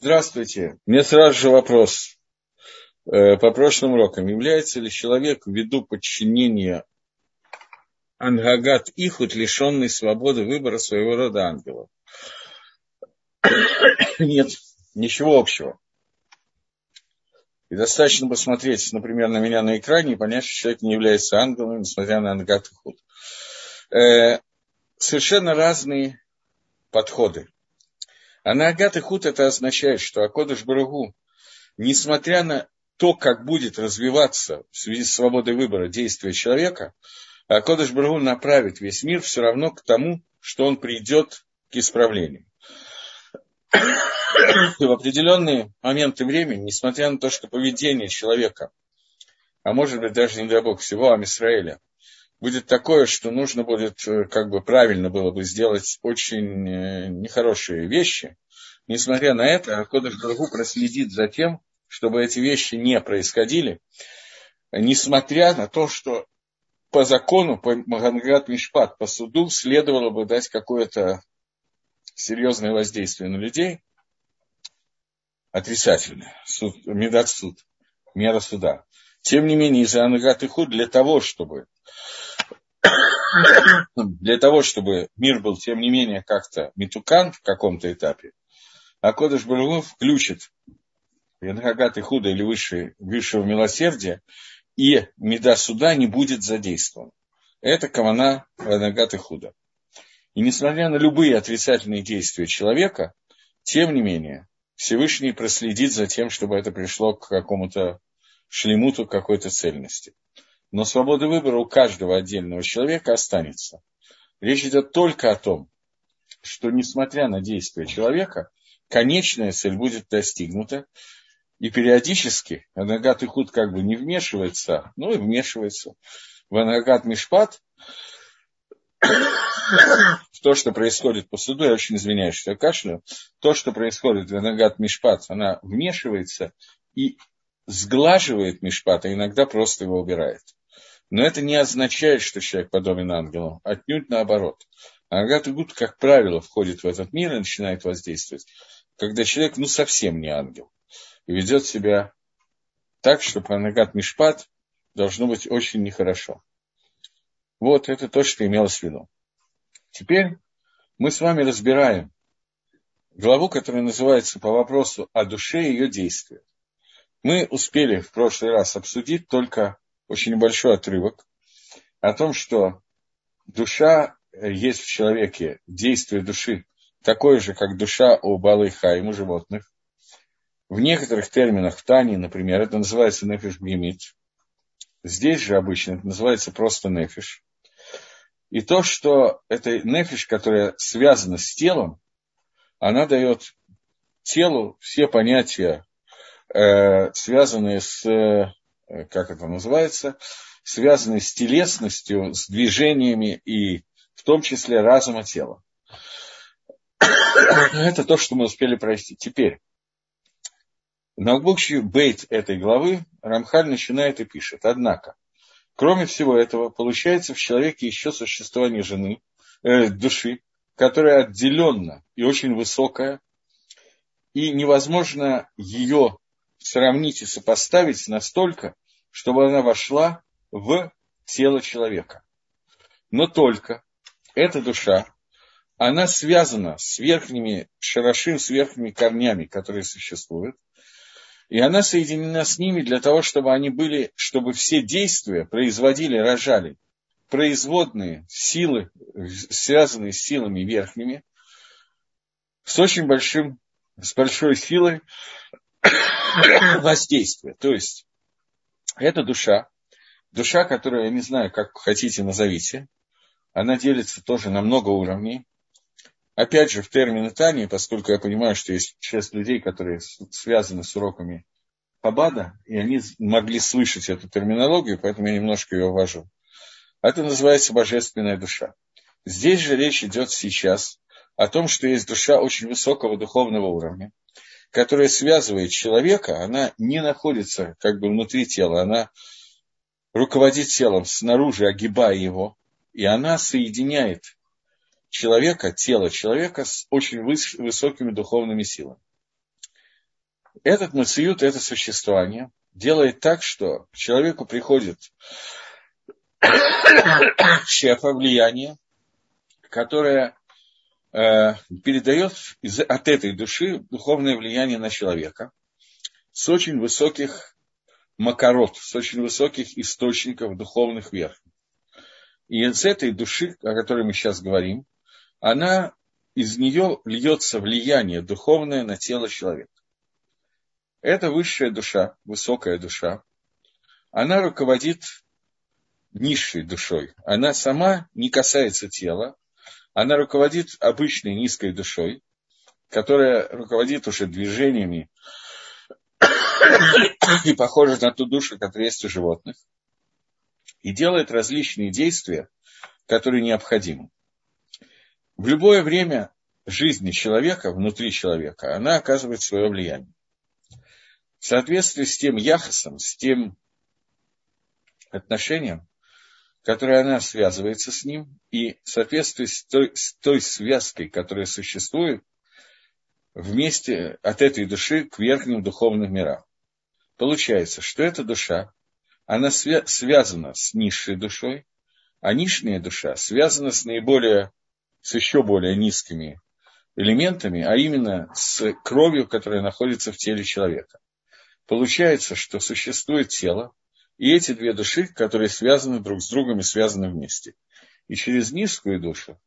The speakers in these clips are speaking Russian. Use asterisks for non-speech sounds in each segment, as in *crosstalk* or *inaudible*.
Здравствуйте. Мне сразу же вопрос. Э, по прошлым урокам. Является ли человек ввиду подчинения Ангагат Ихут, лишенный свободы выбора своего рода ангелов? *coughs* Нет, ничего общего. И достаточно посмотреть, например, на меня на экране и понять, что человек не является ангелом, несмотря на Ангат Ихут. Э, совершенно разные подходы. А на Агат и Худ это означает, что Акодыш Барагу, несмотря на то, как будет развиваться в связи с свободой выбора действия человека, Акодыш Барагу направит весь мир все равно к тому, что он придет к исправлению. И в определенные моменты времени, несмотря на то, что поведение человека, а может быть даже, не дай бог, всего Амисраэля, будет такое, что нужно будет, э, как бы правильно было бы сделать очень э, нехорошие вещи, несмотря на это, Акодыш Барагу проследит за тем, чтобы эти вещи не происходили, несмотря на то, что по закону, по Маганград Мишпат, по суду, следовало бы дать какое-то серьезное воздействие на людей, отрицательное, суд, медат суд, мера суда. Тем не менее, из-за Ангат и Худ для того, чтобы для того, чтобы мир был, тем не менее, как-то метукан в каком-то этапе, а Кодыш Барагу включит Янхагат и Худа или выше, высшего милосердия, и меда суда не будет задействован. Это кавана Янхагат и Худа. И несмотря на любые отрицательные действия человека, тем не менее, Всевышний проследит за тем, чтобы это пришло к какому-то шлемуту, какой-то цельности но свобода выбора у каждого отдельного человека останется. Речь идет только о том, что несмотря на действия человека, конечная цель будет достигнута, и периодически Анагат Ихуд как бы не вмешивается, ну и вмешивается в Анагат Мишпат, в то, что происходит по суду, я очень извиняюсь, что я кашляю, то, что происходит в Анагат Мишпат, она вмешивается и сглаживает Мишпат, а иногда просто его убирает. Но это не означает, что человек подобен ангелу. Отнюдь наоборот. Агат Гуд, как правило, входит в этот мир и начинает воздействовать, когда человек, ну, совсем не ангел. И ведет себя так, что Панагат Мишпат должно быть очень нехорошо. Вот это то, что имелось в виду. Теперь мы с вами разбираем главу, которая называется по вопросу о душе и ее действиях. Мы успели в прошлый раз обсудить только очень большой отрывок о том, что душа есть в человеке, действие души такое же, как душа у Балайхаим, у животных. В некоторых терминах в Тане, например, это называется нефиш бгемит. Здесь же обычно это называется просто нефиш. И то, что это нефиш, которая связана с телом, она дает телу все понятия, э, связанные с Э, как это называется, связанные с телесностью, с движениями и в том числе разума тела. *coughs* Это то, что мы успели пройти. Теперь, на общий бейт этой главы Рамхаль начинает и пишет. Однако, кроме всего этого, получается в человеке еще существование жены, э, души, которая отделенна и очень высокая, и невозможно ее сравнить и сопоставить настолько, чтобы она вошла в тело человека. Но только эта душа, она связана с верхними шарашим, с верхними корнями, которые существуют, и она соединена с ними для того, чтобы они были, чтобы все действия производили, рожали производные силы, связанные с силами верхними, с очень большим, с большой силой *coughs* воздействия. То есть, это душа, душа, которая, я не знаю, как хотите назовите, она делится тоже на много уровней. Опять же, в термины Тани, поскольку я понимаю, что есть часть людей, которые связаны с уроками Хабада, и они могли слышать эту терминологию, поэтому я немножко ее ввожу. Это называется божественная душа. Здесь же речь идет сейчас о том, что есть душа очень высокого духовного уровня, которая связывает человека, она не находится как бы внутри тела, она руководит телом снаружи, огибая его, и она соединяет человека, тело человека с очень высокими духовными силами. этот мациют, это существование, делает так, что к человеку приходит *coughs* шефа, влияние, которое передает из, от этой души духовное влияние на человека с очень высоких макарот, с очень высоких источников духовных верхних. И из этой души, о которой мы сейчас говорим, она, из нее льется влияние духовное на тело человека. Это высшая душа, высокая душа. Она руководит низшей душой. Она сама не касается тела, она руководит обычной низкой душой, которая руководит уже движениями и похожа на ту душу, которая есть у животных, и делает различные действия, которые необходимы. В любое время жизни человека, внутри человека, она оказывает свое влияние. В соответствии с тем яхосом, с тем отношением, которое она связывается с ним, и в соответствии с той, с той связкой, которая существует вместе от этой души к верхним духовным мирам. Получается, что эта душа, она свя- связана с низшей душой, а нижняя душа связана с наиболее, с еще более низкими элементами, а именно с кровью, которая находится в теле человека. Получается, что существует тело, и эти две души, которые связаны друг с другом и связаны вместе. И через низкую душу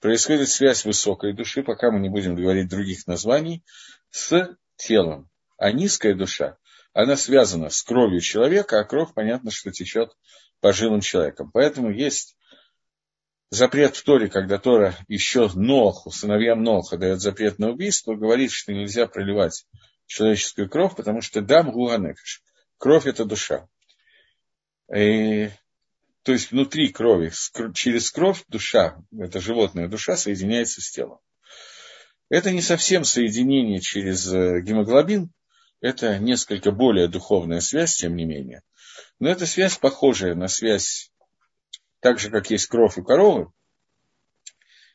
происходит связь высокой души, пока мы не будем говорить других названий, с телом. А низкая душа, она связана с кровью человека, а кровь, понятно, что течет по жилам человека. Поэтому есть запрет в Торе, когда Тора еще Ноху, сыновьям Ноха дает запрет на убийство, говорит, что нельзя проливать человеческую кровь, потому что дам гуанефиш. Кровь – это душа. И, то есть внутри крови, через кровь душа, это животная душа, соединяется с телом. Это не совсем соединение через э, гемоглобин, это несколько более духовная связь, тем не менее. Но это связь похожая на связь, так же, как есть кровь у коровы.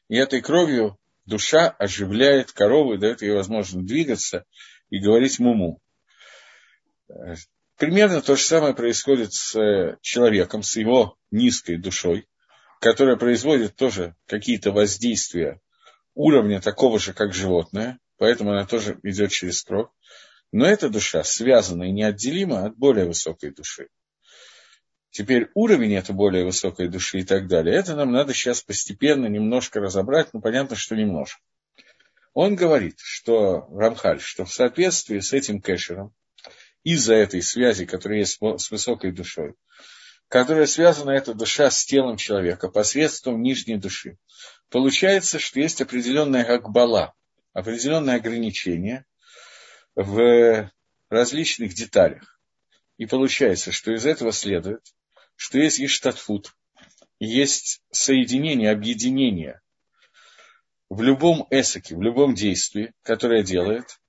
И этой кровью душа оживляет корову и дает ей возможность двигаться и говорить муму. Примерно то же самое происходит с э, человеком, с его низкой душой, которая производит тоже какие-то воздействия уровня такого же, как животное, поэтому она тоже идет через кровь. Но эта душа связана и неотделима от более высокой души. Теперь уровень этой более высокой души и так далее, это нам надо сейчас постепенно немножко разобрать, но понятно, что немножко. Он говорит, что Рамхаль, что в соответствии с этим кэшером, из-за этой связи, которая есть с высокой душой, которая связана эта душа с телом человека посредством нижней души. Получается, что есть определенная акбала, определенное ограничение в различных деталях. И получается, что из этого следует, что есть иштатфут, есть соединение, объединение в любом эсоке, в любом действии, которое делает,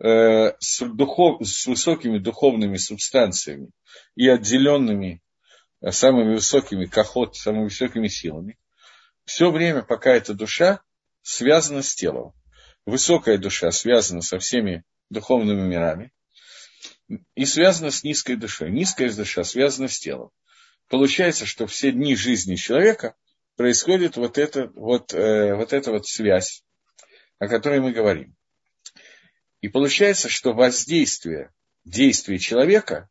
с, духов, с высокими духовными субстанциями и отделенными э, самыми высокими кохот, самыми высокими силами, все время, пока эта душа связана с телом. Высокая душа связана со всеми духовными мирами и связана с низкой душой. Низкая душа связана с телом. Получается, что все дни жизни человека происходит вот, это, вот, э, вот эта вот связь, о которой мы говорим. И получается, что воздействие действий человека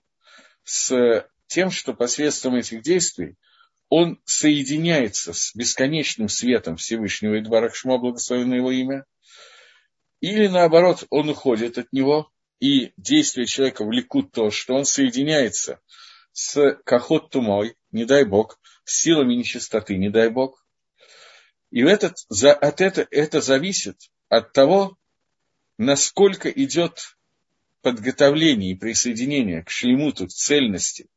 с тем, что посредством этих действий он соединяется с бесконечным светом Всевышнего и Дварахшма, благословенно его имя, или наоборот, он уходит от него, и действия человека влекут то, что он соединяется с кахот тумой, не дай бог, с силами нечистоты, не дай бог. И этот, за, от это, это зависит от того, насколько идет подготовление и присоединение к шлемуту, к цельности,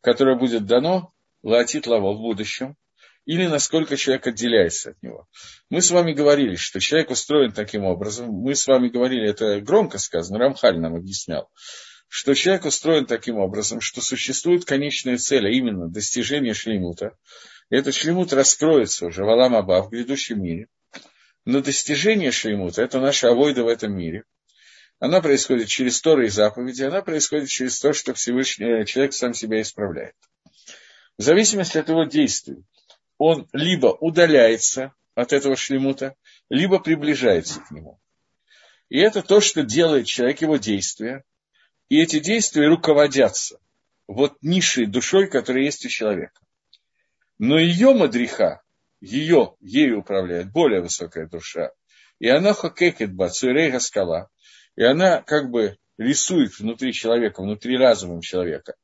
которое будет дано Латит Лаво в будущем, или насколько человек отделяется от него. Мы с вами говорили, что человек устроен таким образом, мы с вами говорили, это громко сказано, Рамхаль нам объяснял, что человек устроен таким образом, что существует конечная цель, а именно достижение шлемута. И этот шлемут раскроется уже в Аламаба в грядущем мире. Но достижение шлемута – это наша авойда в этом мире. Она происходит через Торы и заповеди, она происходит через то, что Всевышний, э, человек сам себя исправляет. В зависимости от его действий, он либо удаляется от этого шлемута, либо приближается к нему. И это то, что делает человек, его действия. И эти действия руководятся вот низшей душой, которая есть у человека. Но ее мадриха, ее, ею управляет более высокая душа. И она хокекет бацурей скала. И она как бы рисует внутри человека, внутри разума человека,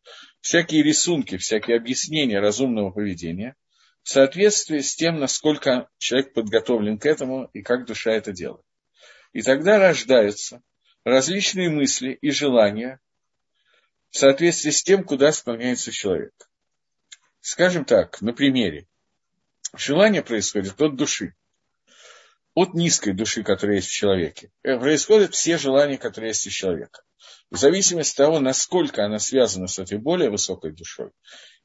всякие рисунки, всякие объяснения разумного поведения в соответствии с тем, насколько человек подготовлен к этому и как душа это делает. И тогда рождаются различные мысли и желания в соответствии с тем, куда склоняется человек. Скажем так, на примере. Желание происходит от души, от низкой души, которая есть в человеке. Э, происходят все желания, которые есть у человека. В зависимости от того, насколько она связана с этой более высокой душой,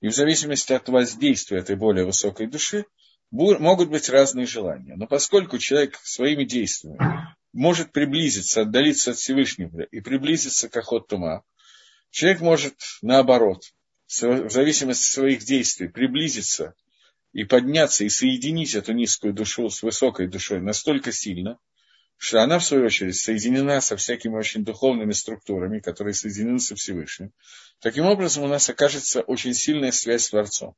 и в зависимости от воздействия этой более высокой души, могут быть разные желания. Но поскольку человек своими действиями может приблизиться, отдалиться от Всевышнего и приблизиться к охот тума. Человек может, наоборот, в зависимости от своих действий, приблизиться и подняться и соединить эту низкую душу с высокой душой настолько сильно, что она, в свою очередь, соединена со всякими очень духовными структурами, которые соединены со Всевышним. Таким образом, у нас окажется очень сильная связь с Творцом.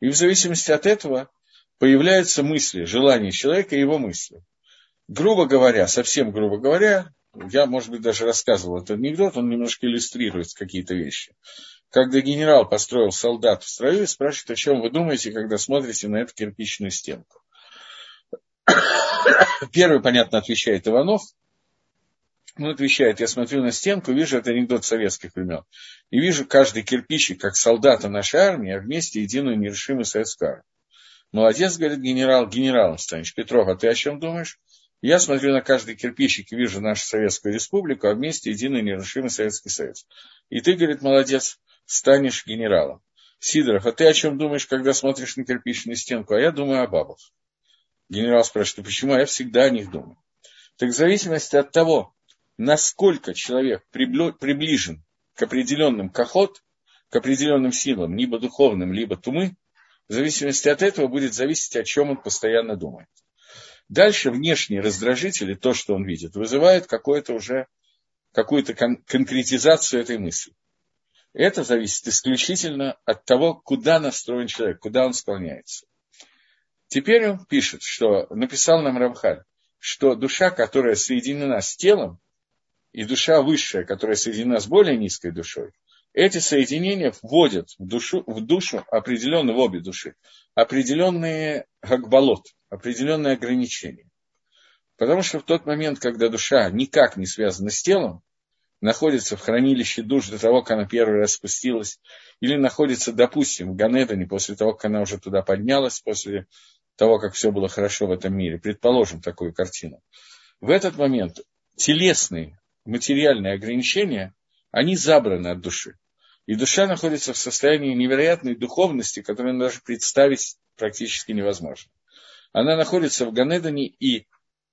И в зависимости от этого появляются мысли, желания человека и его мысли грубо говоря, совсем грубо говоря, я, может быть, даже рассказывал этот анекдот, он немножко иллюстрирует какие-то вещи. Когда генерал построил солдат в строю и спрашивает, о чем вы думаете, когда смотрите на эту кирпичную стенку. *coughs* Первый, понятно, отвечает Иванов. Он отвечает, я смотрю на стенку, вижу, это анекдот советских времен, и вижу каждый кирпичик, как солдата нашей армии, а вместе единую нерешимую советскую армию. Молодец, говорит генерал, генералом станешь. Петров, а ты о чем думаешь? Я смотрю на каждый кирпичик и вижу нашу Советскую Республику, а вместе единый нерушимый Советский Союз. И ты, говорит, молодец, станешь генералом. Сидоров, а ты о чем думаешь, когда смотришь на кирпичную стенку? А я думаю о бабах. Генерал спрашивает, почему? А я всегда о них думаю. Так в зависимости от того, насколько человек приближен к определенным кохот, к определенным силам, либо духовным, либо тумы, в зависимости от этого будет зависеть, о чем он постоянно думает. Дальше внешние раздражители, то, что он видит, вызывает какое-то уже, какую-то кон- конкретизацию этой мысли. Это зависит исключительно от того, куда настроен человек, куда он склоняется. Теперь он пишет, что написал нам Рамхаль, что душа, которая соединена с телом, и душа высшая, которая соединена с более низкой душой, эти соединения вводят в душу, в душу определенные, в обе души, определенные гагбалот, определенные ограничения. Потому что в тот момент, когда душа никак не связана с телом, находится в хранилище душ до того, как она первый раз спустилась, или находится, допустим, в Ганедане после того, как она уже туда поднялась, после того, как все было хорошо в этом мире, предположим такую картину, в этот момент телесные, материальные ограничения, они забраны от души. И душа находится в состоянии невероятной духовности, которую даже представить практически невозможно. Она находится в Ганедане и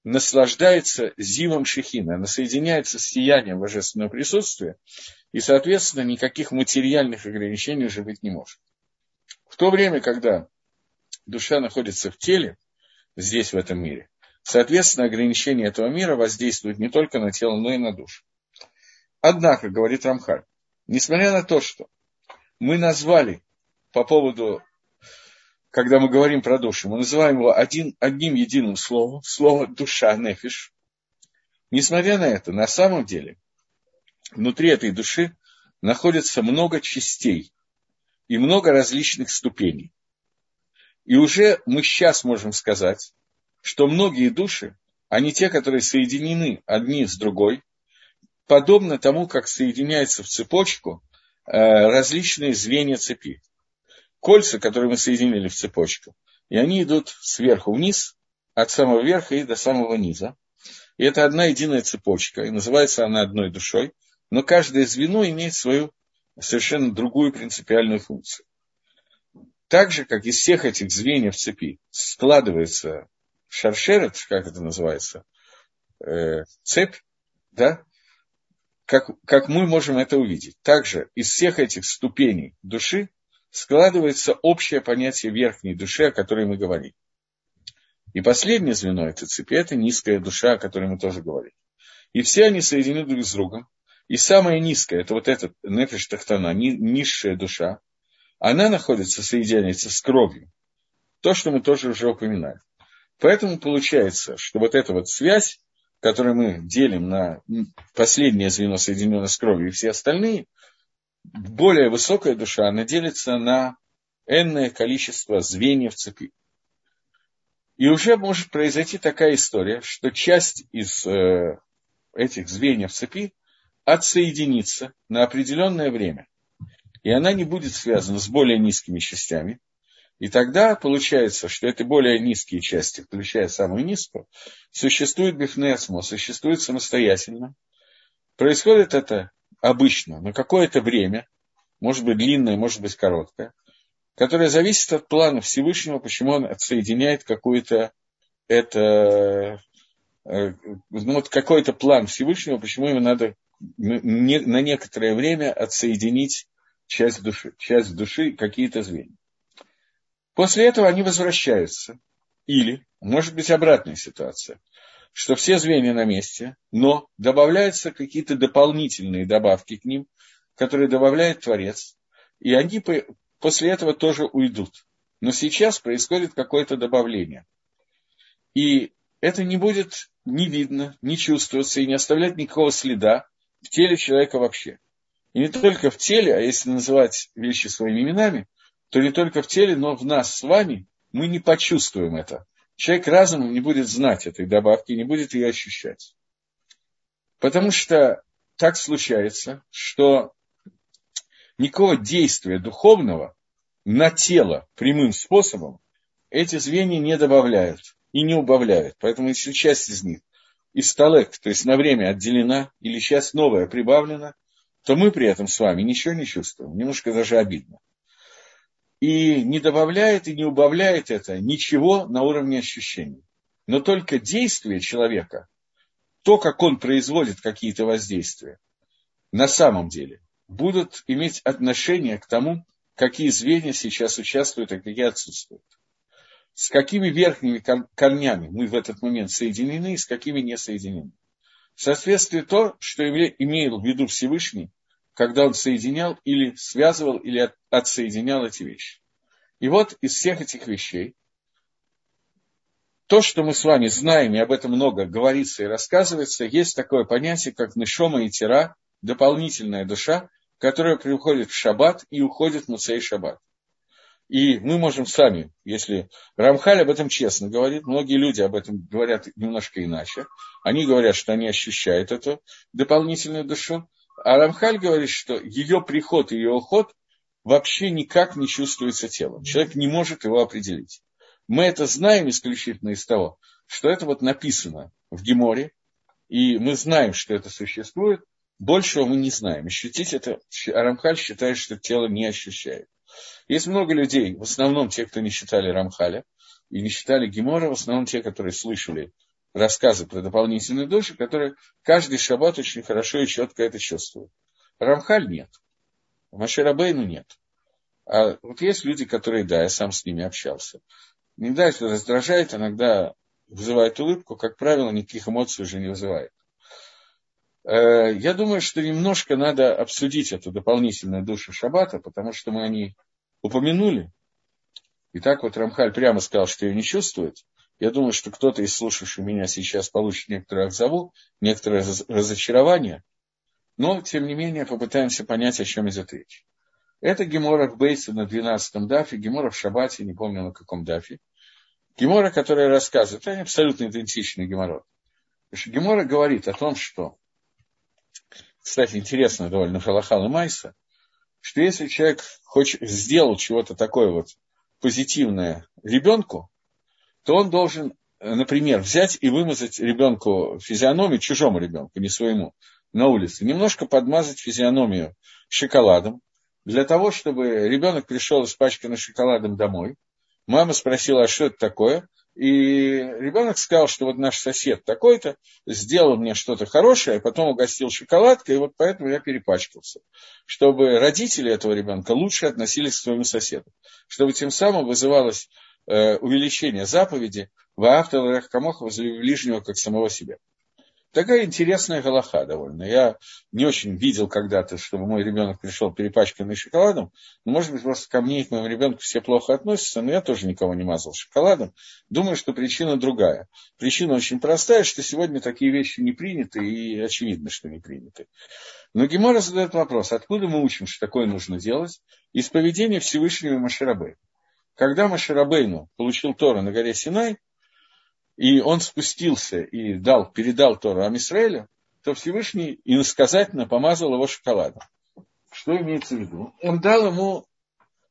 наслаждается зимом Шехина, она соединяется с сиянием божественного присутствия, и, соответственно, никаких материальных ограничений уже быть не может. В то время, когда душа находится в теле, здесь, в этом мире, соответственно, ограничения этого мира воздействуют не только на тело, но и на душу. Однако, говорит Рамхаль, несмотря на то, что мы назвали по поводу когда мы говорим про душу, мы называем его один, одним единым словом, слово душа, нефиш. Несмотря на это, на самом деле, внутри этой души находится много частей и много различных ступеней. И уже мы сейчас можем сказать, что многие души, они те, которые соединены одни с другой, подобно тому, как соединяются в цепочку э, различные звенья цепи кольца, которые мы соединили в цепочку. И они идут сверху вниз, от самого верха и до самого низа. И это одна единая цепочка, и называется она одной душой, но каждое звено имеет свою совершенно другую принципиальную функцию. Так же, как из всех этих звеньев цепи складывается шаршерет, как это называется, э, цепь, да, как, как мы можем это увидеть. Также из всех этих ступеней души складывается общее понятие верхней души, о которой мы говорим. И последнее звено этой цепи – это низкая душа, о которой мы тоже говорим. И все они соединены друг с другом. И самая низкая – это вот эта нефиш тахтана, низшая душа. Она находится, соединяется с кровью. То, что мы тоже уже упоминали. Поэтому получается, что вот эта вот связь, которую мы делим на последнее звено, соединенное с кровью, и все остальные, более высокая душа, она делится на энное количество звеньев цепи. И уже может произойти такая история, что часть из э, этих звеньев цепи отсоединится на определенное время. И она не будет связана с более низкими частями, и тогда получается, что это более низкие части, включая самую низкую, существуют бифнесмо, существуют самостоятельно. Происходит это обычно на какое-то время, может быть длинное, может быть короткое, которое зависит от плана Всевышнего, почему он отсоединяет какую-то это э, ну, вот какой-то план Всевышнего, почему ему надо на некоторое время отсоединить часть души, часть души какие-то звенья. После этого они возвращаются. Или, может быть, обратная ситуация, что все звенья на месте, но добавляются какие-то дополнительные добавки к ним, которые добавляет Творец, и они после этого тоже уйдут. Но сейчас происходит какое-то добавление. И это не будет не видно, не чувствоваться и не оставлять никакого следа в теле человека вообще. И не только в теле, а если называть вещи своими именами – то не только в теле, но в нас с вами мы не почувствуем это. Человек разумом не будет знать этой добавки, не будет ее ощущать. Потому что так случается, что никакого действия духовного на тело прямым способом эти звенья не добавляют и не убавляют. Поэтому если часть из них из талек, то есть на время отделена, или часть новая прибавлена, то мы при этом с вами ничего не чувствуем. Немножко даже обидно и не добавляет и не убавляет это ничего на уровне ощущений. Но только действие человека, то, как он производит какие-то воздействия, на самом деле будут иметь отношение к тому, какие звенья сейчас участвуют, а какие отсутствуют. С какими верхними корнями мы в этот момент соединены и с какими не соединены. В соответствии то, что имел в виду Всевышний, когда он соединял или связывал, или отсоединял эти вещи. И вот из всех этих вещей, то, что мы с вами знаем, и об этом много говорится и рассказывается, есть такое понятие, как нишома и тира, дополнительная душа, которая приходит в шаббат и уходит в Муцей шаббат. И мы можем сами, если Рамхаль об этом честно говорит, многие люди об этом говорят немножко иначе. Они говорят, что они ощущают эту дополнительную душу, а Рамхаль говорит, что ее приход и ее уход вообще никак не чувствуется телом. Человек не может его определить. Мы это знаем исключительно из того, что это вот написано в Геморе, и мы знаем, что это существует, большего мы не знаем. Ощутить это, Рамхаль считает, что тело не ощущает. Есть много людей, в основном те, кто не считали Рамхаля и не считали Гемора, в основном те, которые слышали рассказы про дополнительные души, которые каждый шаббат очень хорошо и четко это чувствуют. Рамхаль нет. Маширабейну нет. А вот есть люди, которые, да, я сам с ними общался. Иногда это раздражает, иногда вызывает улыбку, как правило, никаких эмоций уже не вызывает. Э, я думаю, что немножко надо обсудить эту дополнительную душу Шаббата, потому что мы о ней упомянули. И так вот Рамхаль прямо сказал, что ее не чувствует. Я думаю, что кто-то из слушавших меня сейчас получит некоторое отзову, некоторое разочарование. Но, тем не менее, попытаемся понять, о чем идет речь. Это Гемора в Бейсе на 12-м дафе, Гемора в Шабате, не помню на каком дафе. Гемора, которая рассказывает, они абсолютно идентичны Геморот. Гемора говорит о том, что, кстати, интересно довольно Халахал и Майса, что если человек хочет, сделал чего-то такое вот позитивное ребенку, то он должен, например, взять и вымазать ребенку физиономию, чужому ребенку, не своему, на улице, немножко подмазать физиономию шоколадом, для того, чтобы ребенок пришел испачканный шоколадом домой. Мама спросила, а что это такое? И ребенок сказал, что вот наш сосед такой-то сделал мне что-то хорошее, а потом угостил шоколадкой, и вот поэтому я перепачкался. Чтобы родители этого ребенка лучше относились к своему соседу. Чтобы тем самым вызывалось э, увеличение заповеди в авторах Камоха возле ближнего, как самого себя. Такая интересная галаха довольно. Я не очень видел когда-то, чтобы мой ребенок пришел перепачканный шоколадом. Но, может быть, просто ко мне и к моему ребенку все плохо относятся, но я тоже никого не мазал шоколадом. Думаю, что причина другая. Причина очень простая, что сегодня такие вещи не приняты, и очевидно, что не приняты. Но Гемора задает вопрос, откуда мы учим, что такое нужно делать? Из поведения Всевышнего Маширабейна. Когда Маширабейну получил Тора на горе Синай, и он спустился и дал, передал Тору Амисраэлю, то Всевышний иносказательно помазал его шоколадом. Что имеется в виду? Он дал ему,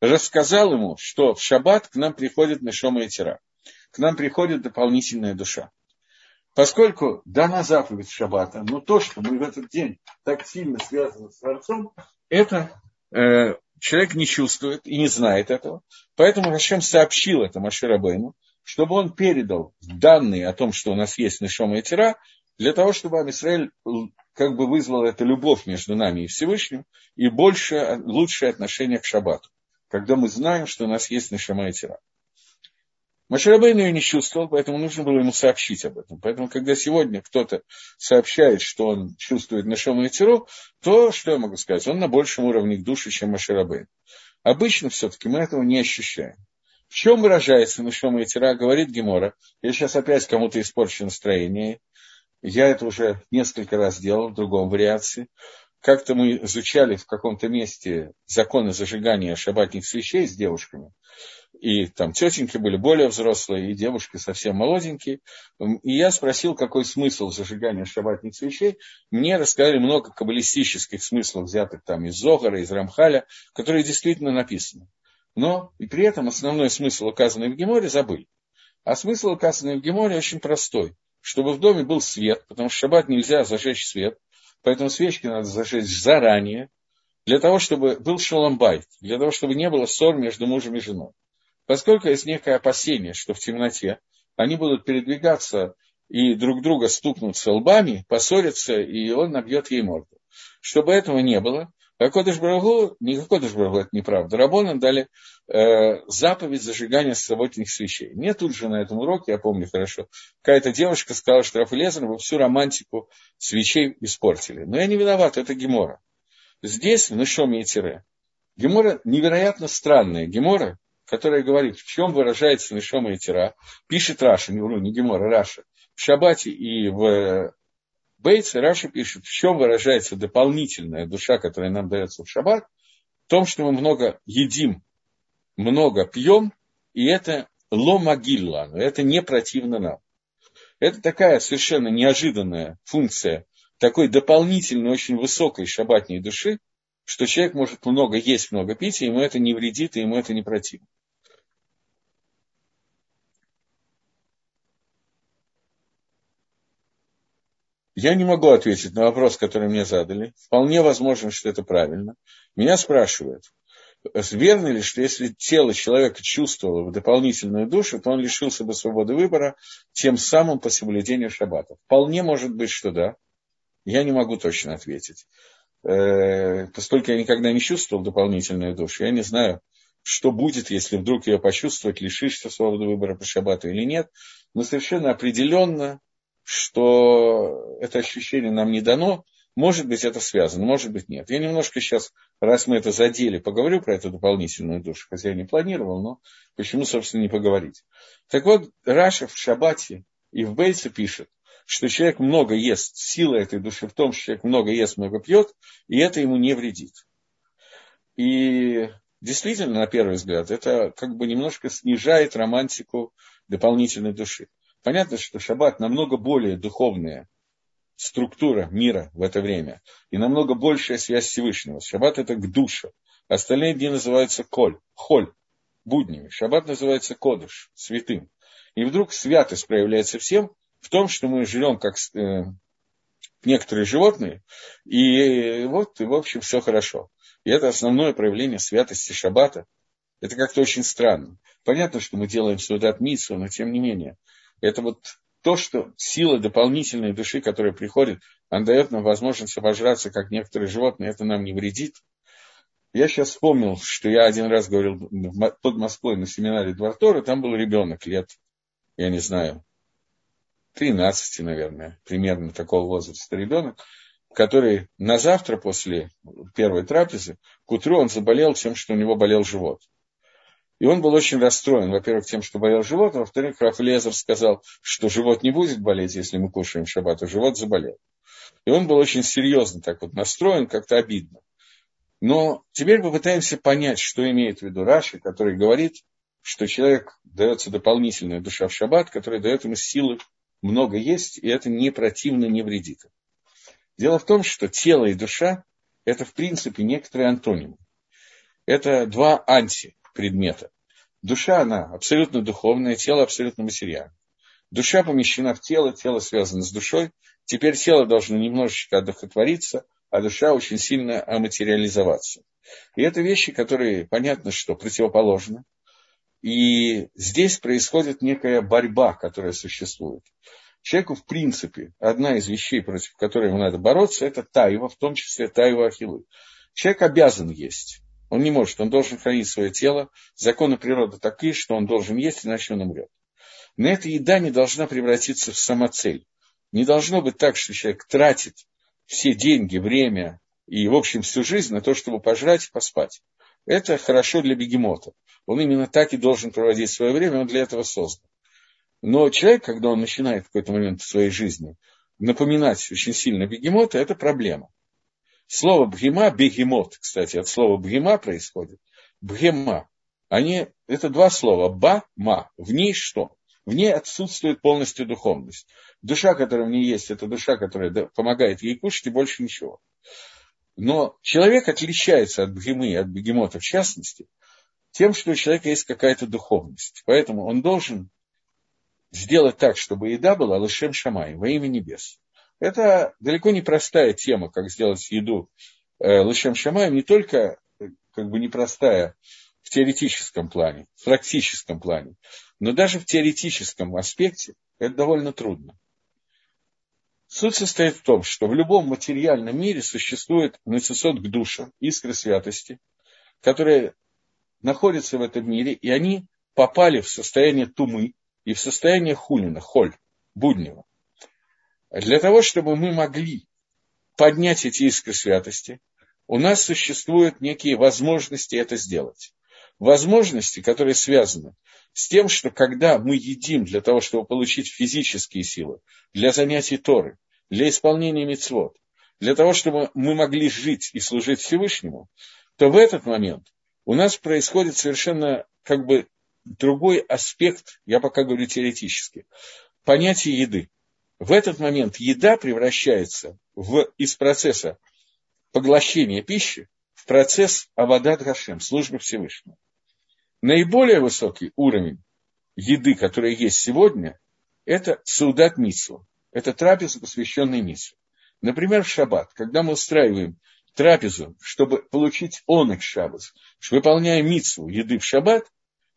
рассказал ему, что в шаббат к нам приходит Нешома и Тира. К нам приходит дополнительная душа. Поскольку дана заповедь шаббата, но то, что мы в этот день так сильно связаны с Творцом, это э, человек не чувствует и не знает этого. Поэтому Рашем сообщил это Маширабейну, чтобы он передал данные о том, что у нас есть Нишома и Тира, для того, чтобы Амисраэль как бы вызвал эту любовь между нами и Всевышним и больше, лучшее отношение к Шаббату, когда мы знаем, что у нас есть Нишома и Тира. Маширабейн ее не чувствовал, поэтому нужно было ему сообщить об этом. Поэтому, когда сегодня кто-то сообщает, что он чувствует Нашому и Тиру, то, что я могу сказать, он на большем уровне души, чем Маширабейн. Обычно все-таки мы этого не ощущаем. В чем выражается Нишома и Тира, говорит Гемора. Я сейчас опять кому-то испорчу настроение. Я это уже несколько раз делал в другом вариации. Как-то мы изучали в каком-то месте законы зажигания шабатных свечей с девушками. И там тетеньки были более взрослые, и девушки совсем молоденькие. И я спросил, какой смысл зажигания шабатных свечей. Мне рассказали много каббалистических смыслов, взятых там из Зогара, из Рамхаля, которые действительно написаны но и при этом основной смысл, указанный в Геморе, забыли. А смысл, указанный в Геморе, очень простой. Чтобы в доме был свет, потому что шаббат нельзя зажечь свет, поэтому свечки надо зажечь заранее, для того, чтобы был шаломбайт, для того, чтобы не было ссор между мужем и женой. Поскольку есть некое опасение, что в темноте они будут передвигаться и друг друга стукнутся лбами, поссорятся, и он набьет ей морду. Чтобы этого не было, הקדוש ברוך הוא, не הקדוש ברוך הוא, это неправда. Рабаны дали э, заповедь зажигания субботних свечей. Мне тут же на этом уроке, я помню хорошо, какая-то девушка сказала, что Рав Лейзер вы всю романтику свечей испортили. Но я не виноват, это Гемара. Здесь, в נשמה יתרה, Гемара невероятно странная. Гемара, которая говорит, в чем выражается נשמה יתרה, пишет Раши, не вру, не Гемара, Раши, в Шабате и в Бейтс Раши пишет, в чем выражается дополнительная душа, которая нам дается в шаббат, в том, что мы много едим, много пьем, и это ломагилла, это не противно нам. Это такая совершенно неожиданная функция такой дополнительной, очень высокой шабатней души, что человек может много есть, много пить, и ему это не вредит, и ему это не противно. Я не могу ответить на вопрос, который мне задали. Вполне возможно, что это правильно. Меня спрашивают, верно ли, что если тело человека чувствовало дополнительную душу, то он лишился бы свободы выбора, тем самым по соблюдению шаббата? Вполне может быть, что да. Я не могу точно ответить. Э, поскольку я никогда не чувствовал дополнительную душу, я не знаю, что будет, если вдруг ее почувствовать, лишишься свободы выбора по шаббату или нет. Но совершенно определенно что это ощущение нам не дано, может быть, это связано, может быть, нет. Я немножко сейчас, раз мы это задели, поговорю про эту дополнительную душу, хотя я не планировал, но почему, собственно, не поговорить. Так вот, Раша в Шабате и в Бейце пишет, что человек много ест, сила этой души в том, что человек много ест, много пьет, и это ему не вредит. И действительно, на первый взгляд, это как бы немножко снижает романтику дополнительной души. Понятно, что шаббат намного более духовная структура мира в это время и намного большая связь Всевышнего. Шаббат это к душе. Остальные дни называются коль, холь, буднями. Шаббат называется кодыш, святым. И вдруг святость проявляется всем в том, что мы живем как э, некоторые животные, и вот, и, в общем, все хорошо. И это основное проявление святости Шаббата. Это как-то очень странно. Понятно, что мы делаем Судат Митсу, но тем не менее. Это вот то, что сила дополнительной души, которая приходит, она дает нам возможность обожраться, как некоторые животные, это нам не вредит. Я сейчас вспомнил, что я один раз говорил под Москвой на семинаре Двортора, там был ребенок лет, я не знаю, 13, наверное, примерно такого возраста ребенок, который на завтра после первой трапезы, к утру он заболел тем, что у него болел живот. И он был очень расстроен, во-первых, тем, что болел живот, а во-вторых, Рафлезер сказал, что живот не будет болеть, если мы кушаем шаббат, а живот заболел. И он был очень серьезно так вот настроен, как-то обидно. Но теперь попытаемся понять, что имеет в виду Раши, который говорит, что человек дается дополнительная душа в шаббат, которая дает ему силы много есть, и это не противно, не вредит. Дело в том, что тело и душа – это, в принципе, некоторые антонимы. Это два анти предмета. Душа, она абсолютно духовная, тело абсолютно материальное. Душа помещена в тело, тело связано с душой. Теперь тело должно немножечко одухотвориться, а душа очень сильно аматериализоваться. И это вещи, которые, понятно, что противоположны. И здесь происходит некая борьба, которая существует. Человеку, в принципе, одна из вещей, против которой ему надо бороться, это таева, в том числе таева ахилы. Человек обязан есть. Он не может, он должен хранить свое тело. Законы природы такие, что он должен есть, иначе он умрет. Но эта еда не должна превратиться в самоцель. Не должно быть так, что человек тратит все деньги, время и, в общем, всю жизнь на то, чтобы пожрать и поспать. Это хорошо для бегемота. Он именно так и должен проводить свое время, он для этого создан. Но человек, когда он начинает в какой-то момент в своей жизни напоминать очень сильно бегемота, это проблема. Слово бхема, бегемот, кстати, от слова бхема происходит. Бхема. Они, это два слова. Ба, ма. В ней что? В ней отсутствует полностью духовность. Душа, которая в ней есть, это душа, которая помогает ей кушать, и больше ничего. Но человек отличается от бхемы, от бегемота в частности, тем, что у человека есть какая-то духовность. Поэтому он должен сделать так, чтобы еда была лышем шамай, во имя небес. Это далеко не простая тема, как сделать еду э, лышем шамаем, не только э, как бы непростая в теоретическом плане, в практическом плане, но даже в теоретическом аспекте это довольно трудно. Суть состоит в том, что в любом материальном мире существует нацисот к душе, искры святости, которые находятся в этом мире, и они попали в состояние тумы и в состояние хулина, холь, буднего. Для того, чтобы мы могли поднять эти искры святости, у нас существуют некие возможности это сделать. Возможности, которые связаны с тем, что когда мы едим для того, чтобы получить физические силы, для занятий Торы, для исполнения мецвод, для того, чтобы мы могли жить и служить Всевышнему, то в этот момент у нас происходит совершенно как бы другой аспект, я пока говорю теоретически, понятие еды в этот момент еда превращается в, из процесса поглощения пищи в процесс Авадат Гашем, службы Всевышнего. Наиболее высокий уровень еды, который есть сегодня, это Саудат Митсу. Это трапеза, посвященная Митсу. Например, в шаббат, когда мы устраиваем трапезу, чтобы получить онок шаббат, выполняя митсу еды в шаббат,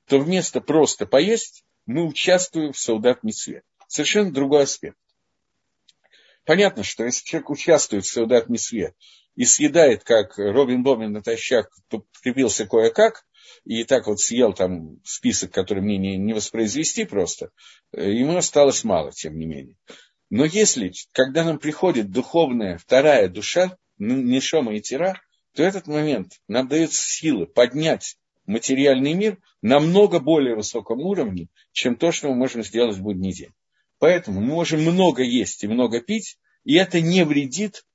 то вместо просто поесть мы участвуем в Саудат Митсве. Совершенно другой аспект. Понятно, что если человек участвует в Саудат Мисве и съедает, как Робин Бомин натощак прибился кое-как, и так вот съел там список, который мне не, не воспроизвести просто, э, ему осталось мало, тем не менее. Но если, когда нам приходит духовная вторая душа, Нишома и Тира, то этот момент нам дает силы поднять материальный мир на много более высоком уровне, чем то, что мы можем сделать в будний день. Поэтому мы можем много есть и много пить, и это не вредит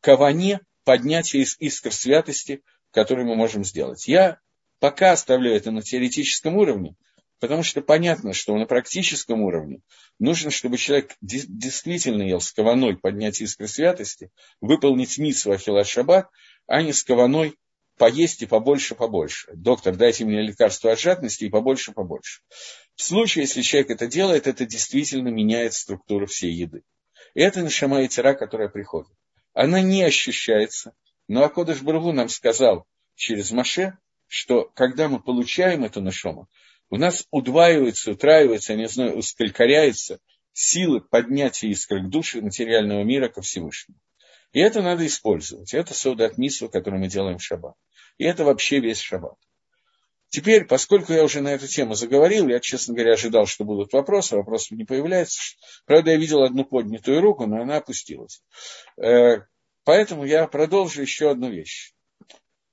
каване поднятия из искр святости, которые мы можем сделать. Я пока оставляю это на теоретическом уровне, потому что понятно, что на практическом уровне нужно, чтобы человек действительно ел с каваной поднять искры святости, выполнить митсу Ахилат Шаббат, а не с каваной поесть и побольше, побольше. Доктор, дайте мне лекарство от жадности и побольше, побольше. В случае, если человек это делает, это действительно меняет структуру всей еды. И это нашама и тира, которая приходит. Она не ощущается, но Акодыш Баргу нам сказал через Маше, что когда мы получаем эту нашому, у нас удваивается, утраивается, я не знаю, ускалькоряется силы поднятия искр к душе материального мира ко Всевышнему. И это надо использовать. Это саудат мису, который мы делаем в шаббат. И это вообще весь шаббат. Теперь, поскольку я уже на эту тему заговорил, я, честно говоря, ожидал, что будут вопросы, вопросов не появляется. Правда, я видел одну поднятую руку, но она опустилась. Э, поэтому я продолжу еще одну вещь.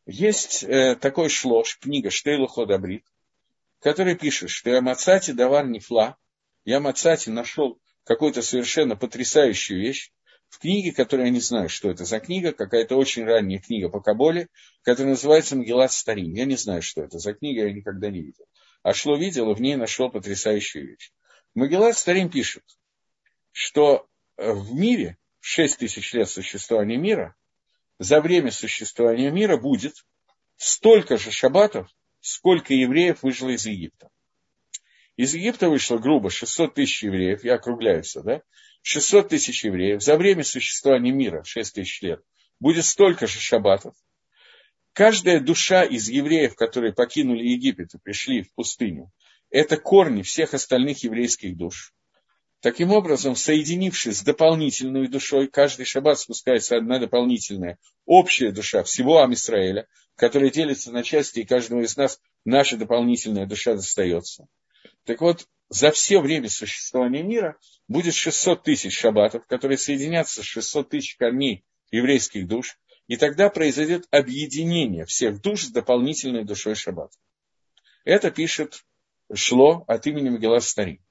Есть э, такой шлош, книга Штейлу Ходабрит, который пишет, что я мацати давар нефла, я мацати нашел какую-то совершенно потрясающую вещь, в книге, которую я не знаю, что это за книга, какая-то очень ранняя книга по Каболе, которая называется «Магеллат Старим». Я не знаю, что это за книга, я никогда не видел. А шло видел, и в ней нашел потрясающую вещь. Магеллат Старим пишет, что в мире, 6 тысяч лет существования мира, за время существования мира будет столько же шаббатов, сколько евреев выжило из Египта. Из Египта вышло грубо 600 тысяч евреев, я округляюсь, да? 600 тысяч евреев за время существования мира, 6 тысяч лет, будет столько же шаббатов. Каждая душа из евреев, которые покинули Египет и пришли в пустыню, это корни всех остальных еврейских душ. Таким образом, соединившись с дополнительной душой, каждый шаббат спускается одна дополнительная, общая душа всего Амисраэля, которая делится на части, и каждому из нас наша дополнительная душа достается. Так вот, за все время существования мира будет 600 тысяч шаббатов, которые соединятся с 600 тысяч корней еврейских душ, и тогда произойдет объединение всех душ с дополнительной душой шаббата. Это пишет Шло от имени Магелла Стари.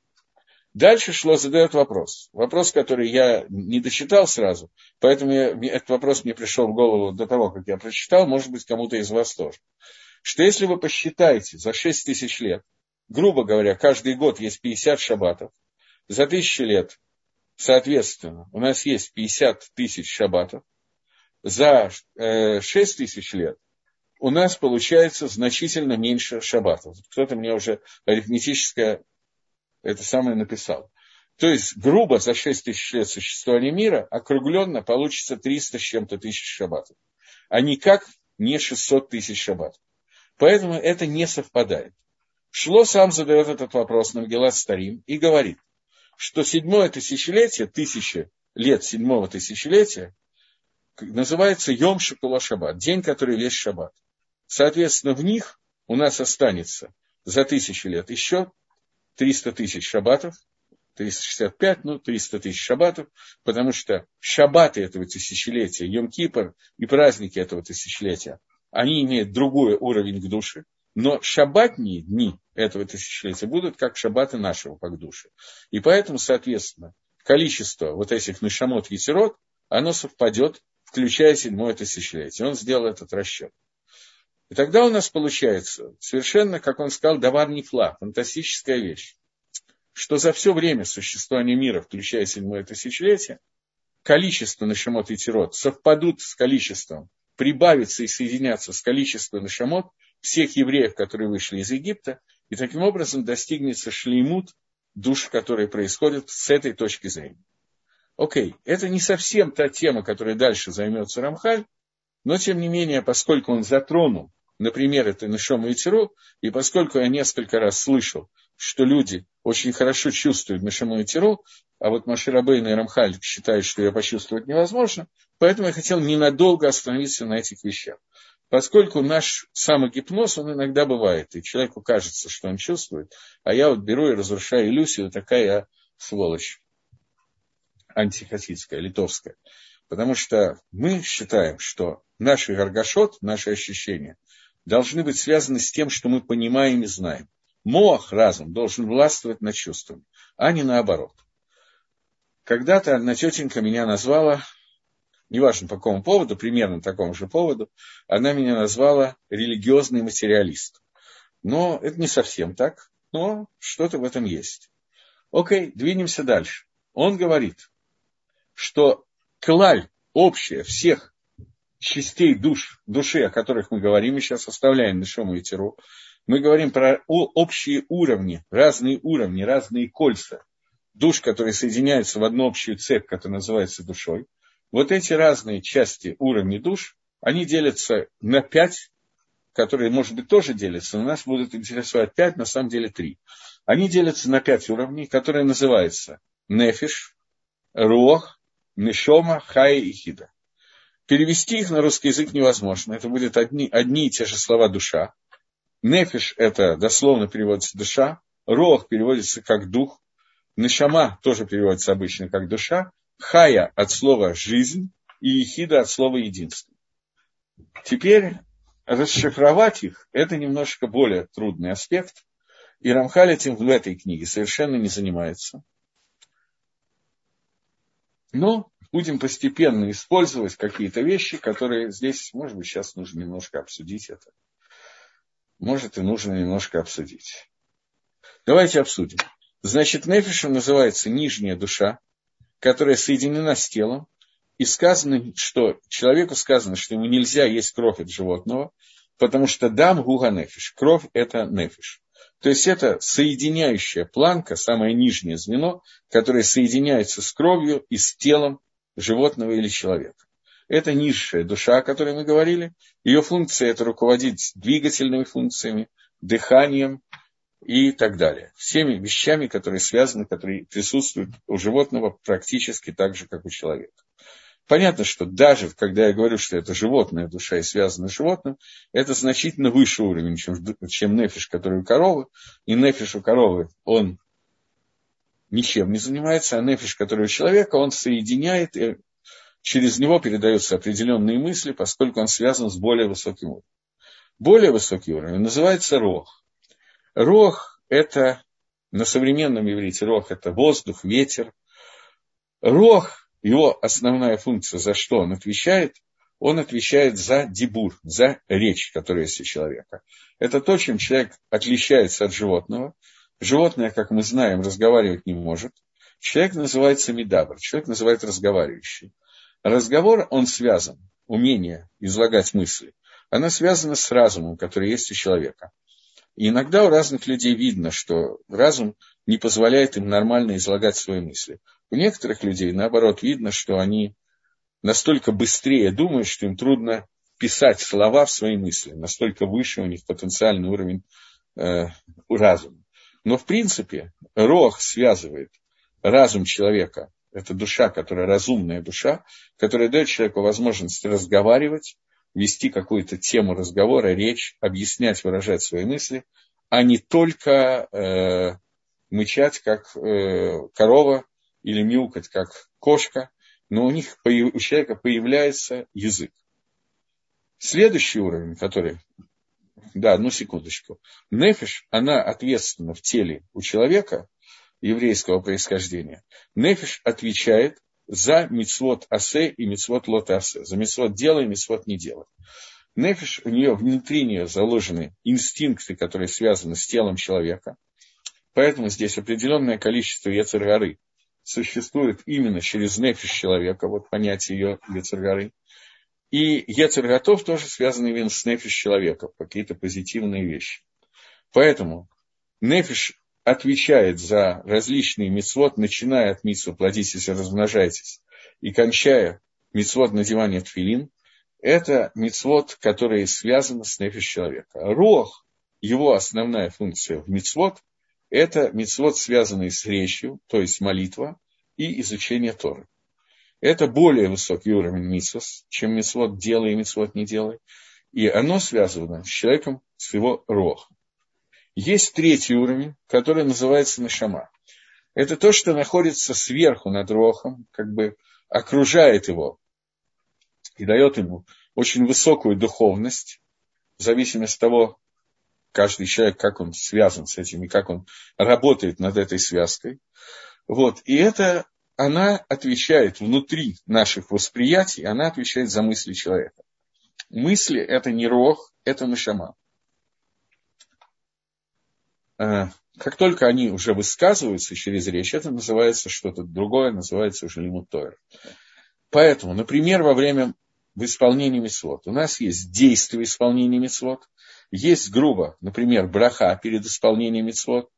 Дальше Шло задает вопрос. Вопрос, который я не дочитал сразу, поэтому я, этот вопрос мне пришел в голову до того, как я прочитал, может быть, кому-то из вас тоже. Что если вы посчитаете за 6 тысяч лет, грубо говоря, каждый год есть 50 шаббатов, за тысячу лет, соответственно, у нас есть 50 тысяч шаббатов, за э, 6 тысяч лет у нас получается значительно меньше шаббатов. Кто-то мне уже арифметическое это самое написал. То есть, грубо, за 6 тысяч лет существования мира, округленно получится 300 с чем-то тысяч шаббатов. А никак не 600 тысяч шаббатов. Поэтому это не совпадает. Шло сам задает этот вопрос на Мгелат Старим и говорит, что седьмое тысячелетие, тысячи лет седьмого тысячелетия, называется Йом Шакула Шаббат, день, который весь Шаббат. Соответственно, в них у нас останется за тысячу лет еще 300 тысяч шаббатов, 365, ну, 300 тысяч шаббатов, потому что шаббаты этого тысячелетия, Йом-Кипр и праздники этого тысячелетия, они имеют другой уровень к душе, но шаббатние дни этого тысячелетия будут как шаббаты нашего как души. И поэтому, соответственно, количество вот этих нашамот ветерот, оно совпадет, включая седьмое тысячелетие. Он сделал этот расчет. И тогда у нас получается совершенно, как он сказал, давар нефла, фантастическая вещь, что за все время существования мира, включая седьмое тысячелетие, количество нашамот и тирот совпадут с количеством, прибавится и соединятся с количеством нашамот всех евреев, которые вышли из Египта, и таким образом достигнется шлеймут душ, которые происходят с этой точки зрения. Окей, это не совсем та тема, которой дальше займется Рамхаль, но тем не менее, поскольку он затронул, например, это Нишома и Тиру, и поскольку я несколько раз слышал, что люди очень хорошо чувствуют Нишома и Тиру, а вот Маширабейн и Рамхаль считают, что ее почувствовать невозможно, поэтому я хотел ненадолго остановиться на этих вещах поскольку наш самогипноз, он иногда бывает, и человеку кажется, что он чувствует, а я вот беру и разрушаю иллюзию, такая я сволочь антихасидская, литовская. Потому что мы считаем, что наши гаргашот, наши ощущения, должны быть связаны с тем, что мы понимаем и знаем. Моах, разум, должен властвовать над чувствами, а не наоборот. Когда-то одна тетенька меня назвала неважно по какому поводу, примерно такому же поводу, она меня назвала религиозный материалист. Но это не совсем так, но что-то в этом есть. Окей, двинемся дальше. Он говорит, что клаль общая всех частей душ, души, о которых мы говорим, мы сейчас оставляем Нишому и Тиру, мы говорим про общие уровни, разные уровни, разные кольца душ, которые соединяются в одну общую цепь, которая называется душой – вот эти разные части уровней душ, они делятся на пять которые, может быть, тоже делятся, но нас будут интересовать пять, на самом деле три. Они делятся на пять уровней, которые называются нефиш, рух, нешома, хай и хида. Перевести их на русский язык невозможно. Это будут одни, одни и те же слова душа. Нефиш – это дословно переводится душа. Рох переводится как дух. Нешама тоже переводится обычно как душа. Хая от слова жизнь и ехида от слова единство. Теперь расшифровать их – это немножко более трудный аспект. И Рамхаль этим в этой книге совершенно не занимается. Но будем постепенно использовать какие-то вещи, которые здесь, может быть, сейчас нужно немножко обсудить это. Может, и нужно немножко обсудить. Давайте обсудим. Значит, нефишем называется нижняя душа, которая соединена с телом, и сказано, что человеку сказано, что ему нельзя есть кровь от животного, потому что дам гуга нефиш. Кровь – это нефиш. То есть это соединяющая планка, самое нижнее звено, которое соединяется с кровью и с телом животного или человека. Это низшая душа, о которой мы говорили. Ее функция – это руководить двигательными функциями, дыханием и так далее. Всеми вещами, которые связаны, которые присутствуют у животного практически так же, как у человека. Понятно, что даже когда я говорю, что это животная душа и связана с животным, это значительно выше уровень, чем, чем нефиш, который у коровы. И нефиш у коровы, он ничем не занимается, а нефиш, который у человека, он соединяет, и через него передаются определенные мысли, поскольку он связан с более высоким уровнем. Более высокий уровень называется рог. Рог – это, на современном иврите, рог – это воздух, ветер. Рог его основная функция, за что он отвечает, он отвечает за дебур, за речь, которая есть у человека. Это то, чем человек отличается от животного. Животное, как мы знаем, разговаривать не может. Человек называется медабр, человек называется разговаривающий. Разговор, он связан, умение излагать мысли, оно связано с разумом, который есть у человека. И иногда у разных людей видно, что разум не позволяет им нормально излагать свои мысли. У некоторых людей, наоборот, видно, что они настолько быстрее думают, что им трудно писать слова в свои мысли, настолько выше у них потенциальный уровень э, разума. Но, в принципе, рог связывает разум человека, это душа, которая разумная душа, которая дает человеку возможность разговаривать, вести какую-то тему разговора, речь, объяснять, выражать свои мысли, а не только э, мычать, как э, корова, или мяукать, как кошка, но у них, у человека появляется язык. Следующий уровень, который... Да, одну секундочку. Нефиш, она ответственна в теле у человека еврейского происхождения. Нефиш отвечает за мицвод асе и мицвод лот асе. За мицвод делай, мицвод не делай. Нефиш, у нее внутри нее заложены инстинкты, которые связаны с телом человека. Поэтому здесь определенное количество яцергары существует именно через нефиш человека, вот понятие ее яцергары. И яцерготов тоже связаны именно с нефиш человека, какие-то позитивные вещи. Поэтому нефиш отвечает за различные мицвод, начиная от митсва «плодитесь и размножайтесь» и кончая мицвод надевания тфилин, это мицвод, который связан с нефиш человека. Рох, его основная функция в мицвод – это мицвод, связанный с речью, то есть молитва и изучение Торы. Это более высокий уровень мицвос, чем мицвод делай и мицвод не делай. И оно связано с человеком, с его рохом. Есть третий уровень, который называется нашама. Это то, что находится сверху над рохом, как бы окружает его и дает ему очень высокую духовность, в зависимости от того, каждый человек, как он связан с этим и как он работает над этой связкой. Вот. И это она отвечает внутри наших восприятий, она отвечает за мысли человека. Мысли – это не рог, это нашама. А, как только они уже высказываются через речь, это называется что-то другое, называется уже лимут Поэтому, например, во время в исполнении мецвод. У нас есть действие исполнения мецвод, есть грубо, например, браха перед исполнением мецвод.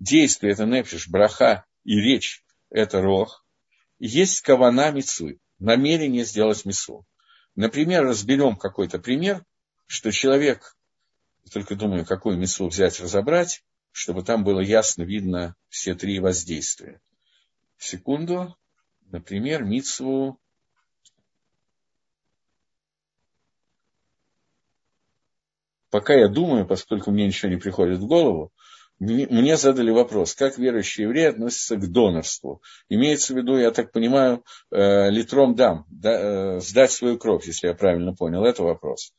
Действие – это нефиш, браха и речь – это рог. Есть кавана мецвы, намерение сделать мецву. Например, разберем какой-то пример, что человек только думаю, какую митцву взять, разобрать, чтобы там было ясно видно все три воздействия. Секунду. Например, митцву пока я думаю, поскольку мне ничего не приходит в голову, мне задали вопрос, как верующие евреи относятся к донорству. Имеется в виду, я так понимаю, э, литром дам, да, э, сдать свою кровь, если я правильно понял. Это вопрос.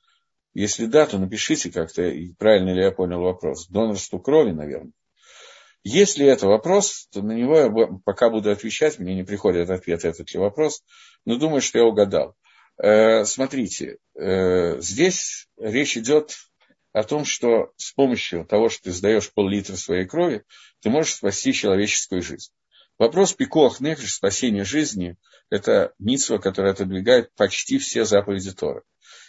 Если да, то напишите как-то, правильно ли я понял вопрос. Донорству крови, наверное. Если это вопрос, то на него я пока буду отвечать, мне не приходит ответ этот ли вопрос, но думаю, что я угадал. Э, смотрите, здесь речь идет о том, что с помощью того, что ты сдаешь пол-литра своей крови, ты можешь спасти человеческую жизнь. Вопрос пикох нефиш, спасения жизни, это митсва, которая отодвигает почти все заповеди Тора.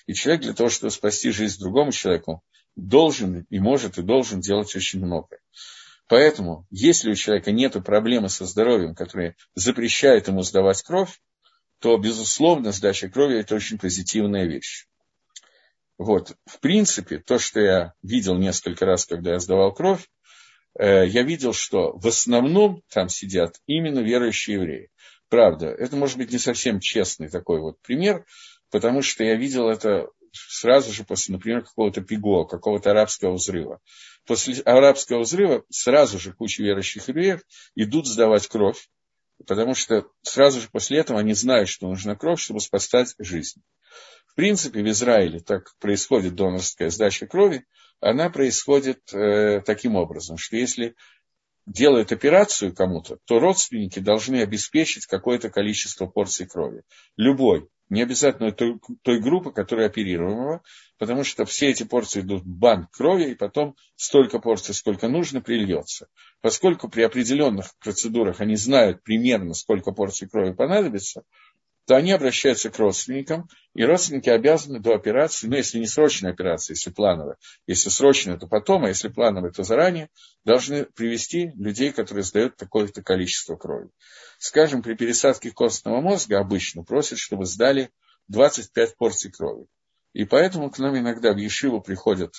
И человек для того, чтобы спасти жизнь другому человеку, должен и может и должен делать очень многое. Поэтому, если у человека нет проблемы со здоровьем, которая запрещает ему сдавать кровь, то, безусловно, сдача крови – это очень позитивная вещь. Вот, в принципе, то, что я видел несколько раз, когда я сдавал кровь, э, я видел, что в основном там сидят именно верующие евреи. Правда, это может быть не совсем честный такой вот пример, потому что я видел это сразу же после, например, какого-то пиго, какого-то арабского взрыва. После арабского взрыва сразу же куча верующих евреев идут сдавать кровь, потому что сразу же после этого они знают, что нужна кровь, чтобы спасать жизнь принципе, в Израиле так происходит донорская сдача крови, она происходит э, таким образом, что если делают операцию кому-то, то родственники должны обеспечить какое-то количество порций крови. Любой, не обязательно той, той группы, которая оперируемого, потому что все эти порции идут в банк крови, и потом столько порций, сколько нужно, прильется. Поскольку при определенных процедурах они знают примерно, сколько порций крови понадобится, то они обращаются к родственникам, и родственники обязаны до операции, ну, если не срочная операция, если плановая, если срочная, то потом, а если плановая, то заранее, должны привести людей, которые сдают такое-то количество крови. Скажем, при пересадке костного мозга обычно просят, чтобы сдали 25 порций крови. И поэтому к нам иногда в Ешиву приходят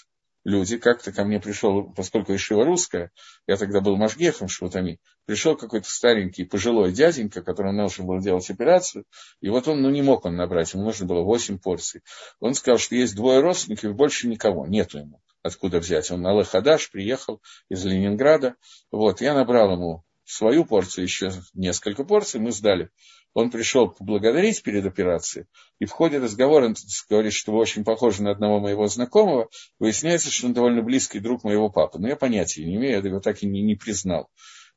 люди, как-то ко мне пришел, поскольку Ишива русская, я тогда был Машгехом Швутами, пришел какой-то старенький пожилой дяденька, которому нужно было делать операцию, и вот он, ну не мог он набрать, ему нужно было 8 порций. Он сказал, что есть двое родственников, больше никого, нету ему откуда взять. Он на Лехадаш приехал из Ленинграда, вот, я набрал ему свою порцию, еще несколько порций, мы сдали он пришел поблагодарить перед операцией, и в ходе разговора он говорит, что вы очень похожи на одного моего знакомого, выясняется, что он довольно близкий друг моего папы. Но я понятия не имею, я его так и не, не признал.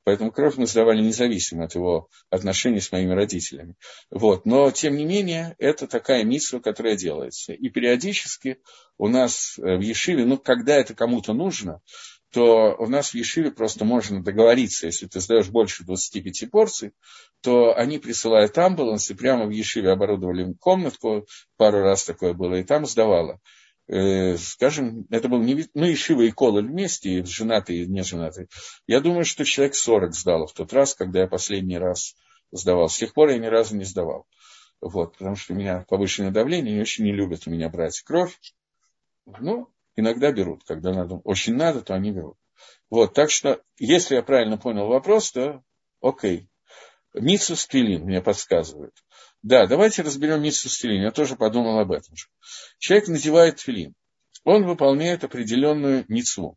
Поэтому кровь мы сдавали независимо от его отношений с моими родителями. Вот. Но, тем не менее, это такая миссия, которая делается. И периодически у нас в Ешиве, ну, когда это кому-то нужно, то у нас в Ешиве просто можно договориться, если ты сдаешь больше 25 порций, то они присылают амбуланс, и прямо в Ешиве оборудовали комнатку, пару раз такое было, и там сдавала. Э, скажем, это был не... Ну, Ешива и Колы вместе, и женатый, и не женатый. Я думаю, что человек 40 сдал в тот раз, когда я последний раз сдавал. С тех пор я ни разу не сдавал. Вот, потому что у меня повышенное давление, они очень не любят у меня брать кровь. Ну, иногда берут, когда надо, очень надо, то они берут. Вот, так что, если я правильно понял вопрос, то окей. Митсу Стилин мне подсказывает. Да, давайте разберем Митсу Стилин. Я тоже подумал об этом же. Человек надевает твилин. Он выполняет определенную митцву.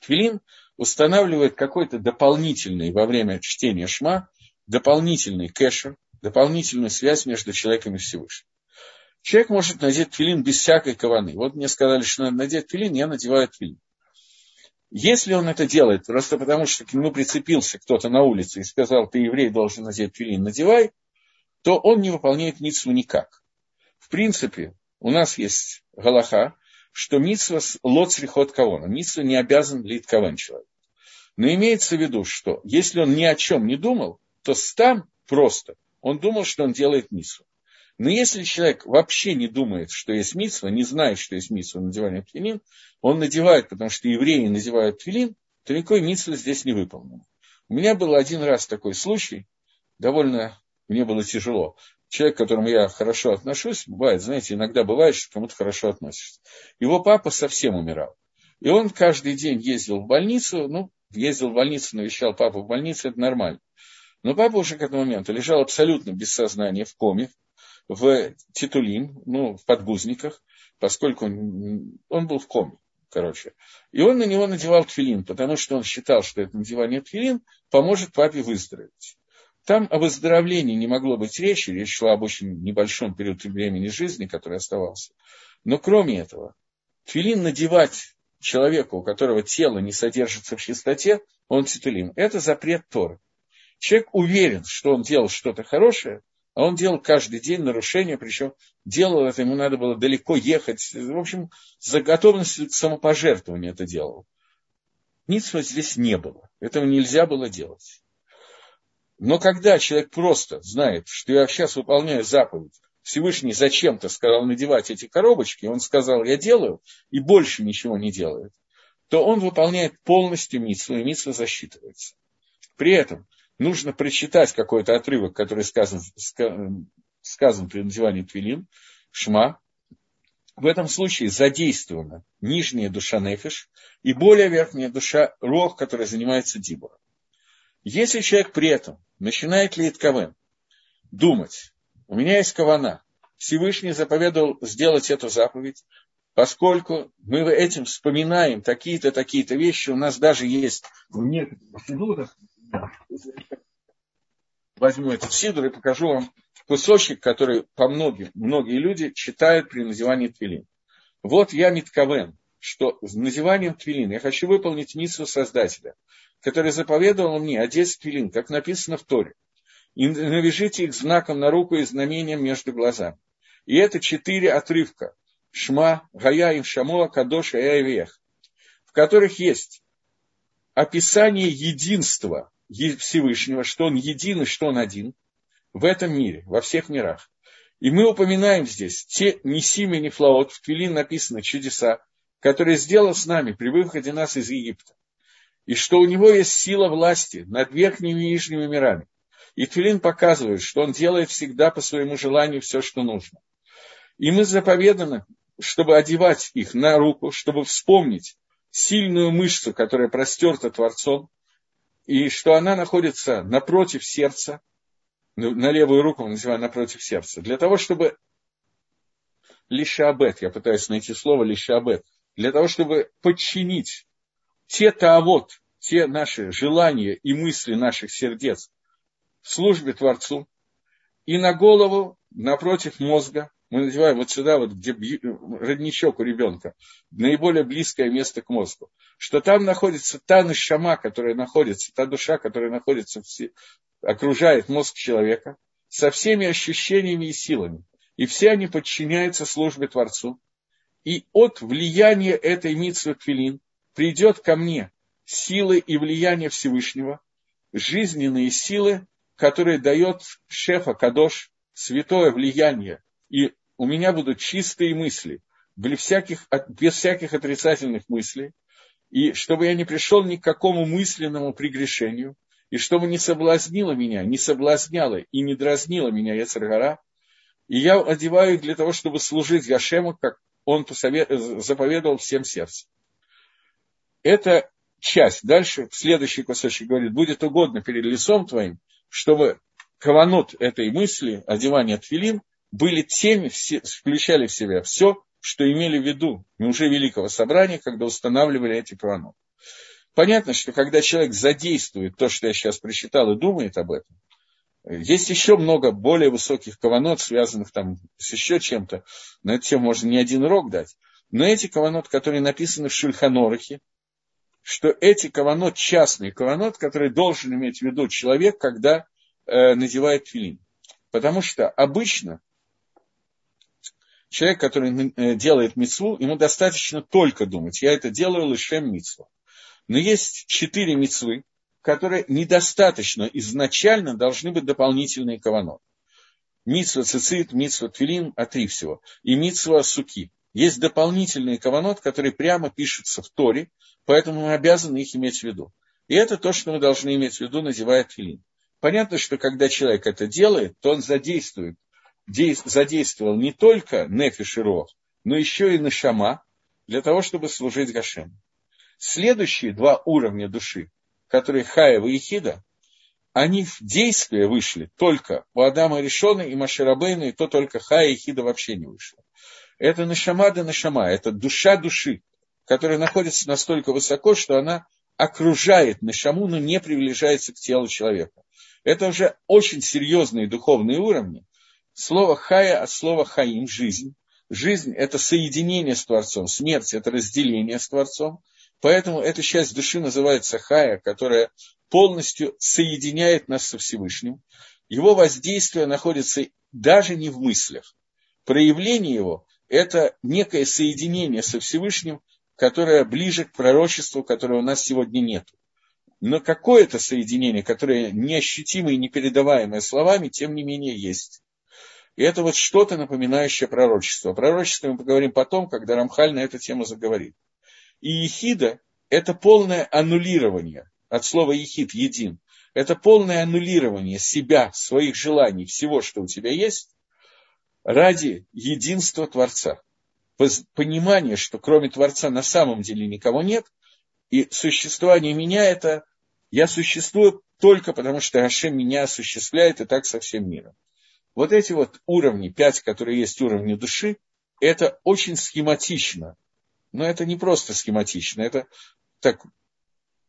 Твилин устанавливает какой-то дополнительный во время чтения шма, дополнительный кэшер, дополнительную связь между человеком и Всевышним. Человек может надеть филин без всякой каваны. Вот мне сказали, что надо надеть филин, я надеваю филин. Если он это делает просто потому, что к нему прицепился кто-то на улице и сказал, ты еврей, должен надеть филин, надевай, то он не выполняет митсву никак. В принципе, у нас есть галаха, что митсва лоцрихот кавона. Митсва не обязан лить каван человек. Но имеется в виду, что если он ни о чем не думал, то там просто он думал, что он делает митсву. Но если человек вообще не думает, что есть митсва, не знает, что есть митсва надевания тфилин, он надевает, потому что евреи надевают тфилин, то никакой митсвы здесь не выполнено. У меня был один раз такой случай, довольно мне было тяжело. человек, к которому я хорошо отношусь, бывает, знаете, иногда бывает, что кому-то хорошо относишься. Его папа совсем умирал. И он каждый день ездил в больницу, ну, ездил в больницу, навещал папу в больнице, это нормально. Но папа уже к этому моменту лежал абсолютно без сознания в коме, в титулин, ну, в подгузниках, поскольку он, был в коме, короче. И он на него надевал тфилин, потому что он считал, что это надевание тфилин поможет папе выздороветь. Там о выздоровлении не могло быть речи, речь шла об очень небольшом периоде времени жизни, который оставался. Но кроме этого, тфилин надевать человеку, у которого тело не содержится в чистоте, он титулин. Это запрет Торы. Человек уверен, что он делал что-то хорошее, а он делал каждый день нарушения, причем делал это, ему надо было далеко ехать. В общем, за готовностью к самопожертвованию это делал. Ницва здесь не было. Этого нельзя было делать. Но когда человек просто знает, что я сейчас выполняю заповедь, Всевышний зачем-то сказал надевать эти коробочки, он сказал, я делаю, и больше ничего не делает, то он выполняет полностью митцву, и митцва засчитывается. При этом нужно прочитать какой-то отрывок, который сказан, сказан при надевании твилин, шма. В этом случае задействована нижняя душа нефиш и более верхняя душа рог, которая занимается дибором. Если человек при этом начинает лейтковен думать, у меня есть кавана, Всевышний заповедовал сделать эту заповедь, поскольку мы этим вспоминаем такие-то, такие-то вещи, у нас даже есть в некоторых возьму этот сидур и покажу вам кусочек, который по многим, многие люди читают при надевании твилин. Вот я Митковен, что с надеванием твилин я хочу выполнить миссию Создателя, который заповедовал мне одеть твилин, как написано в Торе, и навяжите их знаком на руку и знамением между глазами. И это четыре отрывка. Шма, Гая, Иншамоа, Кадош, Аяевех, в которых есть описание единства Всевышнего, что он един и что он один в этом мире, во всех мирах. И мы упоминаем здесь те Несими Нефлаот, в Твилин написаны чудеса, которые сделал с нами при выходе нас из Египта. И что у него есть сила власти над верхними и нижними мирами. И Твилин показывает, что он делает всегда по своему желанию все, что нужно. И мы заповеданы, чтобы одевать их на руку, чтобы вспомнить сильную мышцу, которая простерта Творцом, и что она находится напротив сердца, ну, на левую руку мы называем напротив сердца, для того, чтобы лишабет, я пытаюсь найти слово лишабет, для того, чтобы подчинить те таавот, те наши желания и мысли наших сердец в службе Творцу, и на голову напротив мозга, мы надеваем вот сюда, вот где родничок у ребенка, наиболее близкое место к мозгу, что там находится та нишама, которая находится, та душа, которая находится, в, окружает мозг человека, со всеми ощущениями и силами. И все они подчиняются службе Творцу. И от влияния этой митсвы Твилин придет ко мне силы и влияние Всевышнего, жизненные силы, которые дает шефа Кадош, святое влияние и у меня будут чистые мысли, без всяких, без всяких отрицательных мыслей, и чтобы я не пришел ни к какому мысленному прегрешению, и чтобы не соблазнило меня, не соблазняло и не дразнило меня Яцергара, и я одеваю их для того, чтобы служить Яшему, как он заповедовал всем сердцем. Это часть. Дальше, следующий кусочек говорит, будет угодно перед лицом твоим, чтобы каванот этой мысли, одевание твилин, были теми, все, включали в себя все, что имели в виду уже Великого Собрания, когда устанавливали эти каванот. Понятно, что когда человек задействует то, что я сейчас прочитал, и думает об этом, есть еще много более высоких каванот, связанных там с еще чем-то. На эту тему можно не один урок дать. Но эти каванот, которые написаны в Шульханорахе, что эти каванот, частные каванот, которые должен иметь в виду человек, когда э, надевает филин. Потому что обычно человек, который э, делает мецву, ему достаточно только думать. Я это делаю лишем мецву. Но есть четыре мецвы, которые недостаточно изначально должны быть дополнительные каванот. Мицва цицит, мицва твилин, а три всего. И мицва суки. Есть дополнительные каванот, которые прямо пишутся в Торе, поэтому мы обязаны их иметь в виду. И это то, что мы должны иметь в виду, надевая твилин. Понятно, что когда человек это делает, то он задействует задействовал не только нефиш и рох, но еще и нашама, для того, чтобы служить Гашему. Следующие два уровня души, которые Хаева и Хида, они в действие вышли только у Адама Решона и Маширабейна, и то только Хая и Хида вообще не вышло. Это Нашама да Нашама, это душа души, которая находится настолько высоко, что она окружает Нашаму, но не приближается к телу человека. Это уже очень серьезные духовные уровни. Слово «хая» от слова «хаим» – жизнь. Жизнь – это соединение с Творцом, смерть – это разделение с Творцом. Поэтому эта часть души называется хая, которая полностью соединяет нас со Всевышним. Его воздействие находится даже не в мыслях. Проявление его – это некое соединение со Всевышним, которое ближе к пророчеству, которое у нас сегодня нет. Но какое-то соединение, которое неощутимое и непередаваемое словами, тем не менее есть. И это вот что-то напоминающее пророчество. О пророчестве мы поговорим потом, когда Рамхаль на эту тему заговорит. И ехида – это полное аннулирование от слова ехид – един. Это полное аннулирование себя, своих желаний, всего, что у тебя есть, ради единства Творца. Понимание, что кроме Творца на самом деле никого нет, и существование меня – это я существую только потому, что Ашем меня осуществляет, и так со всем миром. Вот эти вот уровни, пять, которые есть уровни души, это очень схематично. Но это не просто схематично, это так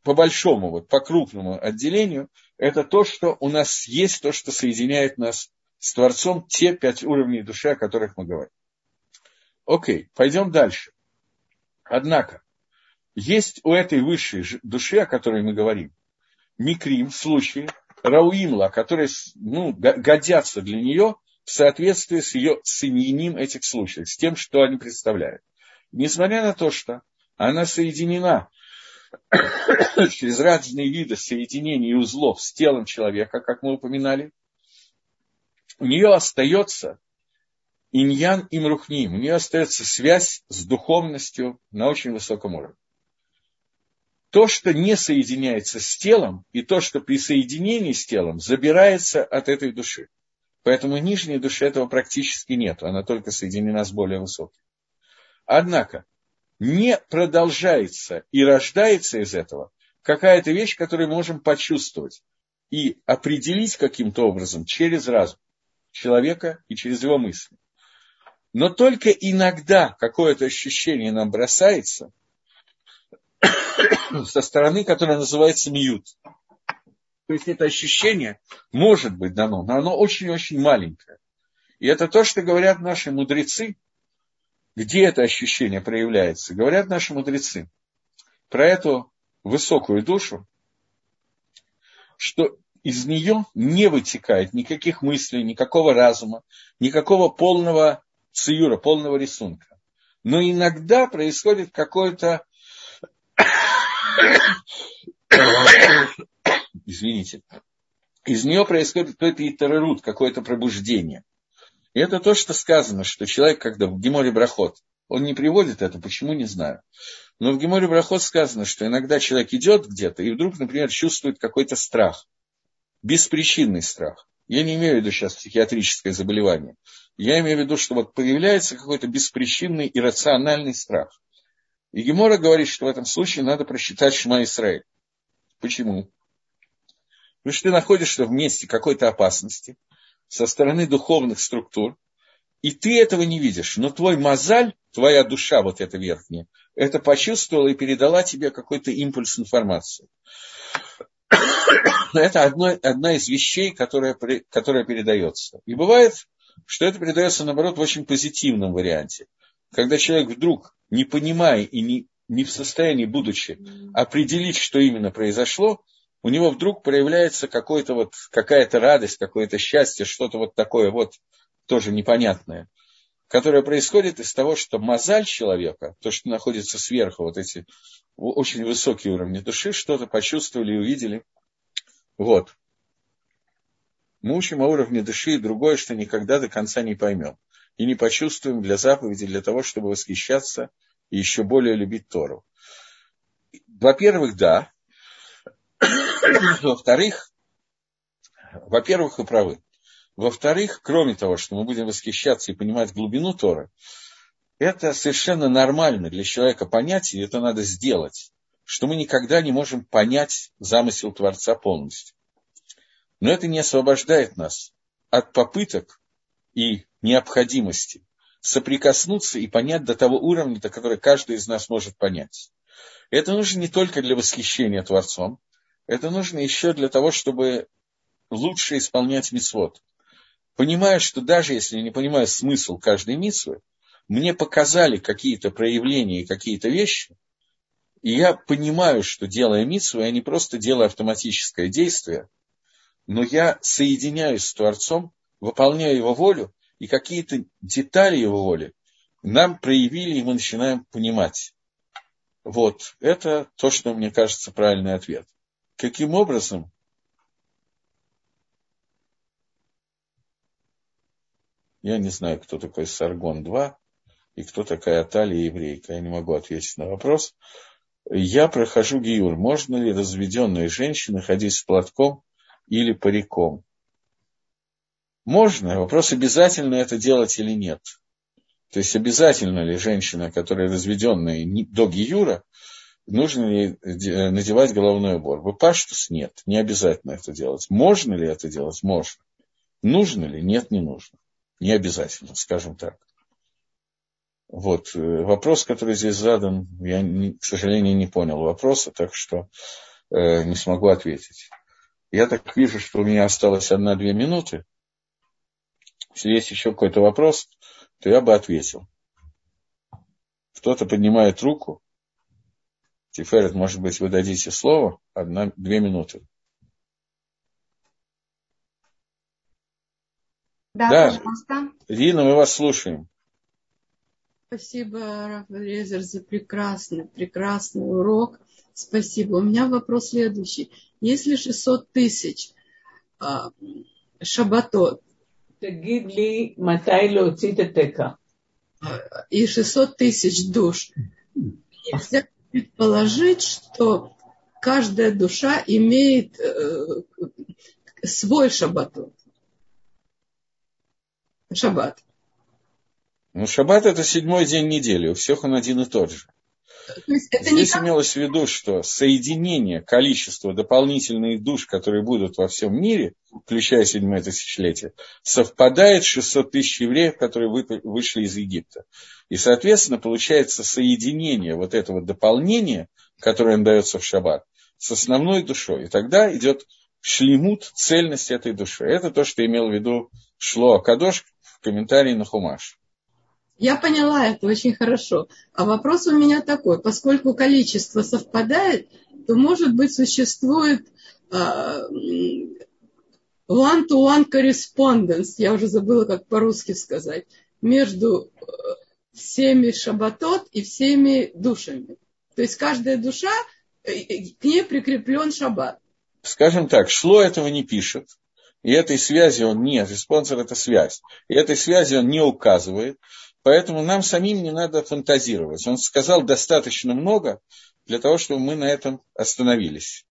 по большому, вот, по крупному отделению, это то, что у нас есть, то, что соединяет нас с Творцом, те пять уровней души, о которых мы говорим. Окей, пойдем дальше. Однако, есть у этой высшей души, о которой мы говорим, микрим, случаи, рауимла, которые ну, годятся для нее в соответствии с ее соединением этих случаев, с тем, что они представляют. Несмотря на то, что она соединена *coughs* через разные виды соединений и узлов с телом человека, как мы упоминали, у нее остается иньян и мрухним, у нее остается связь с духовностью на очень высоком уровне то, что не соединяется с телом, и то, что при соединении с телом, забирается от этой души. Поэтому нижней души этого практически нет, она только соединена с более высокой. Однако, не продолжается и рождается из этого какая-то вещь, которую мы можем почувствовать и определить каким-то образом через разум человека и через его мысли. Но только иногда какое-то ощущение нам бросается, *coughs* со стороны, которая называется мьют. То есть это ощущение может быть дано, но оно очень-очень маленькое. И это то, что говорят наши мудрецы, где это ощущение проявляется. Говорят наши мудрецы про эту высокую душу, что из нее не вытекает никаких мыслей, никакого разума, никакого полного циюра, полного рисунка. Но иногда происходит какое-то извините, из нее происходит какой-то итерерут, какое-то пробуждение. И это то, что сказано, что человек, когда в Геморе Брахот, он не приводит это, почему, не знаю. Но в Геморе Брахот сказано, что иногда человек идет где-то и вдруг, например, чувствует какой-то страх, беспричинный страх. Я не имею в виду сейчас психиатрическое заболевание. Я имею в виду, что вот появляется какой-то беспричинный иррациональный страх. И Гемора говорит, что в этом случае надо просчитать Шма Исраиль. Почему? Потому что ты находишься в месте какой-то опасности со стороны духовных структур, и ты этого не видишь. Но твой мозаль, твоя душа, вот эта верхняя, это почувствовала и передала тебе какой-то импульс информации. *coughs* Это одно, одна из вещей, которая, которая передается. И бывает, что это передается, наоборот, в очень позитивном варианте. Когда человек вдруг не понимая и не, не в состоянии, будучи, определить, что именно произошло, у него вдруг проявляется какой-то вот, какая-то радость, какое-то счастье, что-то вот такое вот тоже непонятное, которое происходит из того, что мозаль человека, то, что находится сверху, вот эти очень высокие уровни души, что-то почувствовали и увидели. Вот. Мы учим о уровне души и другое, что никогда до конца не поймем и не почувствуем для заповеди, для того, чтобы восхищаться и еще более любить Тору. Во-первых, да. *coughs* Во-вторых, во-первых, вы правы. Во-вторых, кроме того, что мы будем восхищаться и понимать глубину Торы, это совершенно нормально для человека понять, и это надо сделать, что мы никогда не можем понять замысел Творца полностью. Но это не освобождает нас от попыток и необходимости соприкоснуться и понять до того уровня, до которого каждый из нас может понять. Это нужно не только для восхищения Творцом, это нужно еще для того, чтобы лучше исполнять мисвод. Понимая, что даже если я не понимаю смысл каждой митсвы, мне показали какие-то проявления и какие-то вещи, и я понимаю, что делая митсву, я не просто делаю автоматическое действие, но я соединяюсь с Творцом, выполняю его волю, и какие-то детали его воли нам проявили, и мы начинаем понимать. Вот, это то, что мне кажется правильный ответ. Каким образом? Я не знаю, кто такой Саргон-2 и кто такая Аталия еврейка. Я не могу ответить на вопрос. Я прохожу гиюр. Можно ли разведенные женщины ходить с платком или париком? Можно. Вопрос, обязательно это делать или нет. То есть, обязательно ли женщина, которая разведенная до Гиюра, нужно ли надевать головной убор? Бапаштус нет, не обязательно это делать. Можно ли это делать? Можно. Нужно ли? Нет, не нужно. Не обязательно, скажем так. Вот. Э, вопрос, который здесь задан, я, к сожалению, не понял вопроса, так что э, не смогу ответить. Я так вижу, что у меня осталось одна-две минуты. Если есть еще какой-то вопрос, то я бы ответил. Кто-то поднимает руку. Тиферет, может быть, вы дадите слово? Одна, две минуты. Да, да. пожалуйста. Рина, мы вас слушаем. Спасибо, Раф Резер, за прекрасный, прекрасный урок. Спасибо. У меня вопрос следующий. Если 600 тысяч а, шабатот, תגיד לי מתי להוציא את התקע. И 600 тысяч душ. Нельзя предположить, что каждая душа имеет э, свой шаббат. Шаббат. Ну, шаббат это седьмой день недели, у всех он один и тот же. Здесь не имелось в виду, что соединение количества дополнительных душ, которые будут во всем мире, включая седьмое тысячелетие, совпадает с 600 тысяч евреев, которые вышли из Египта. И, соответственно, получается соединение вот этого дополнения, которое им дается в шаббат, с основной душой. И тогда идет шлемут, цельность этой души. Это то, что имел в виду Шло Акадош в комментарии на Хумаш. Я поняла это очень хорошо. А вопрос у меня такой, поскольку количество совпадает, то, может быть, существует one-to-one correspondence, я уже забыла, как по-русски сказать, между э, всеми шабатот и всеми душами. То есть каждая душа, э, к ней прикреплен шаббат. Скажем так, Шло этого не пишет, и этой связи он не, спонсор это связь, и этой связи он не указывает, Поэтому нам самим не надо фантазировать. Он сказал достаточно много для того, чтобы мы на этом остановились.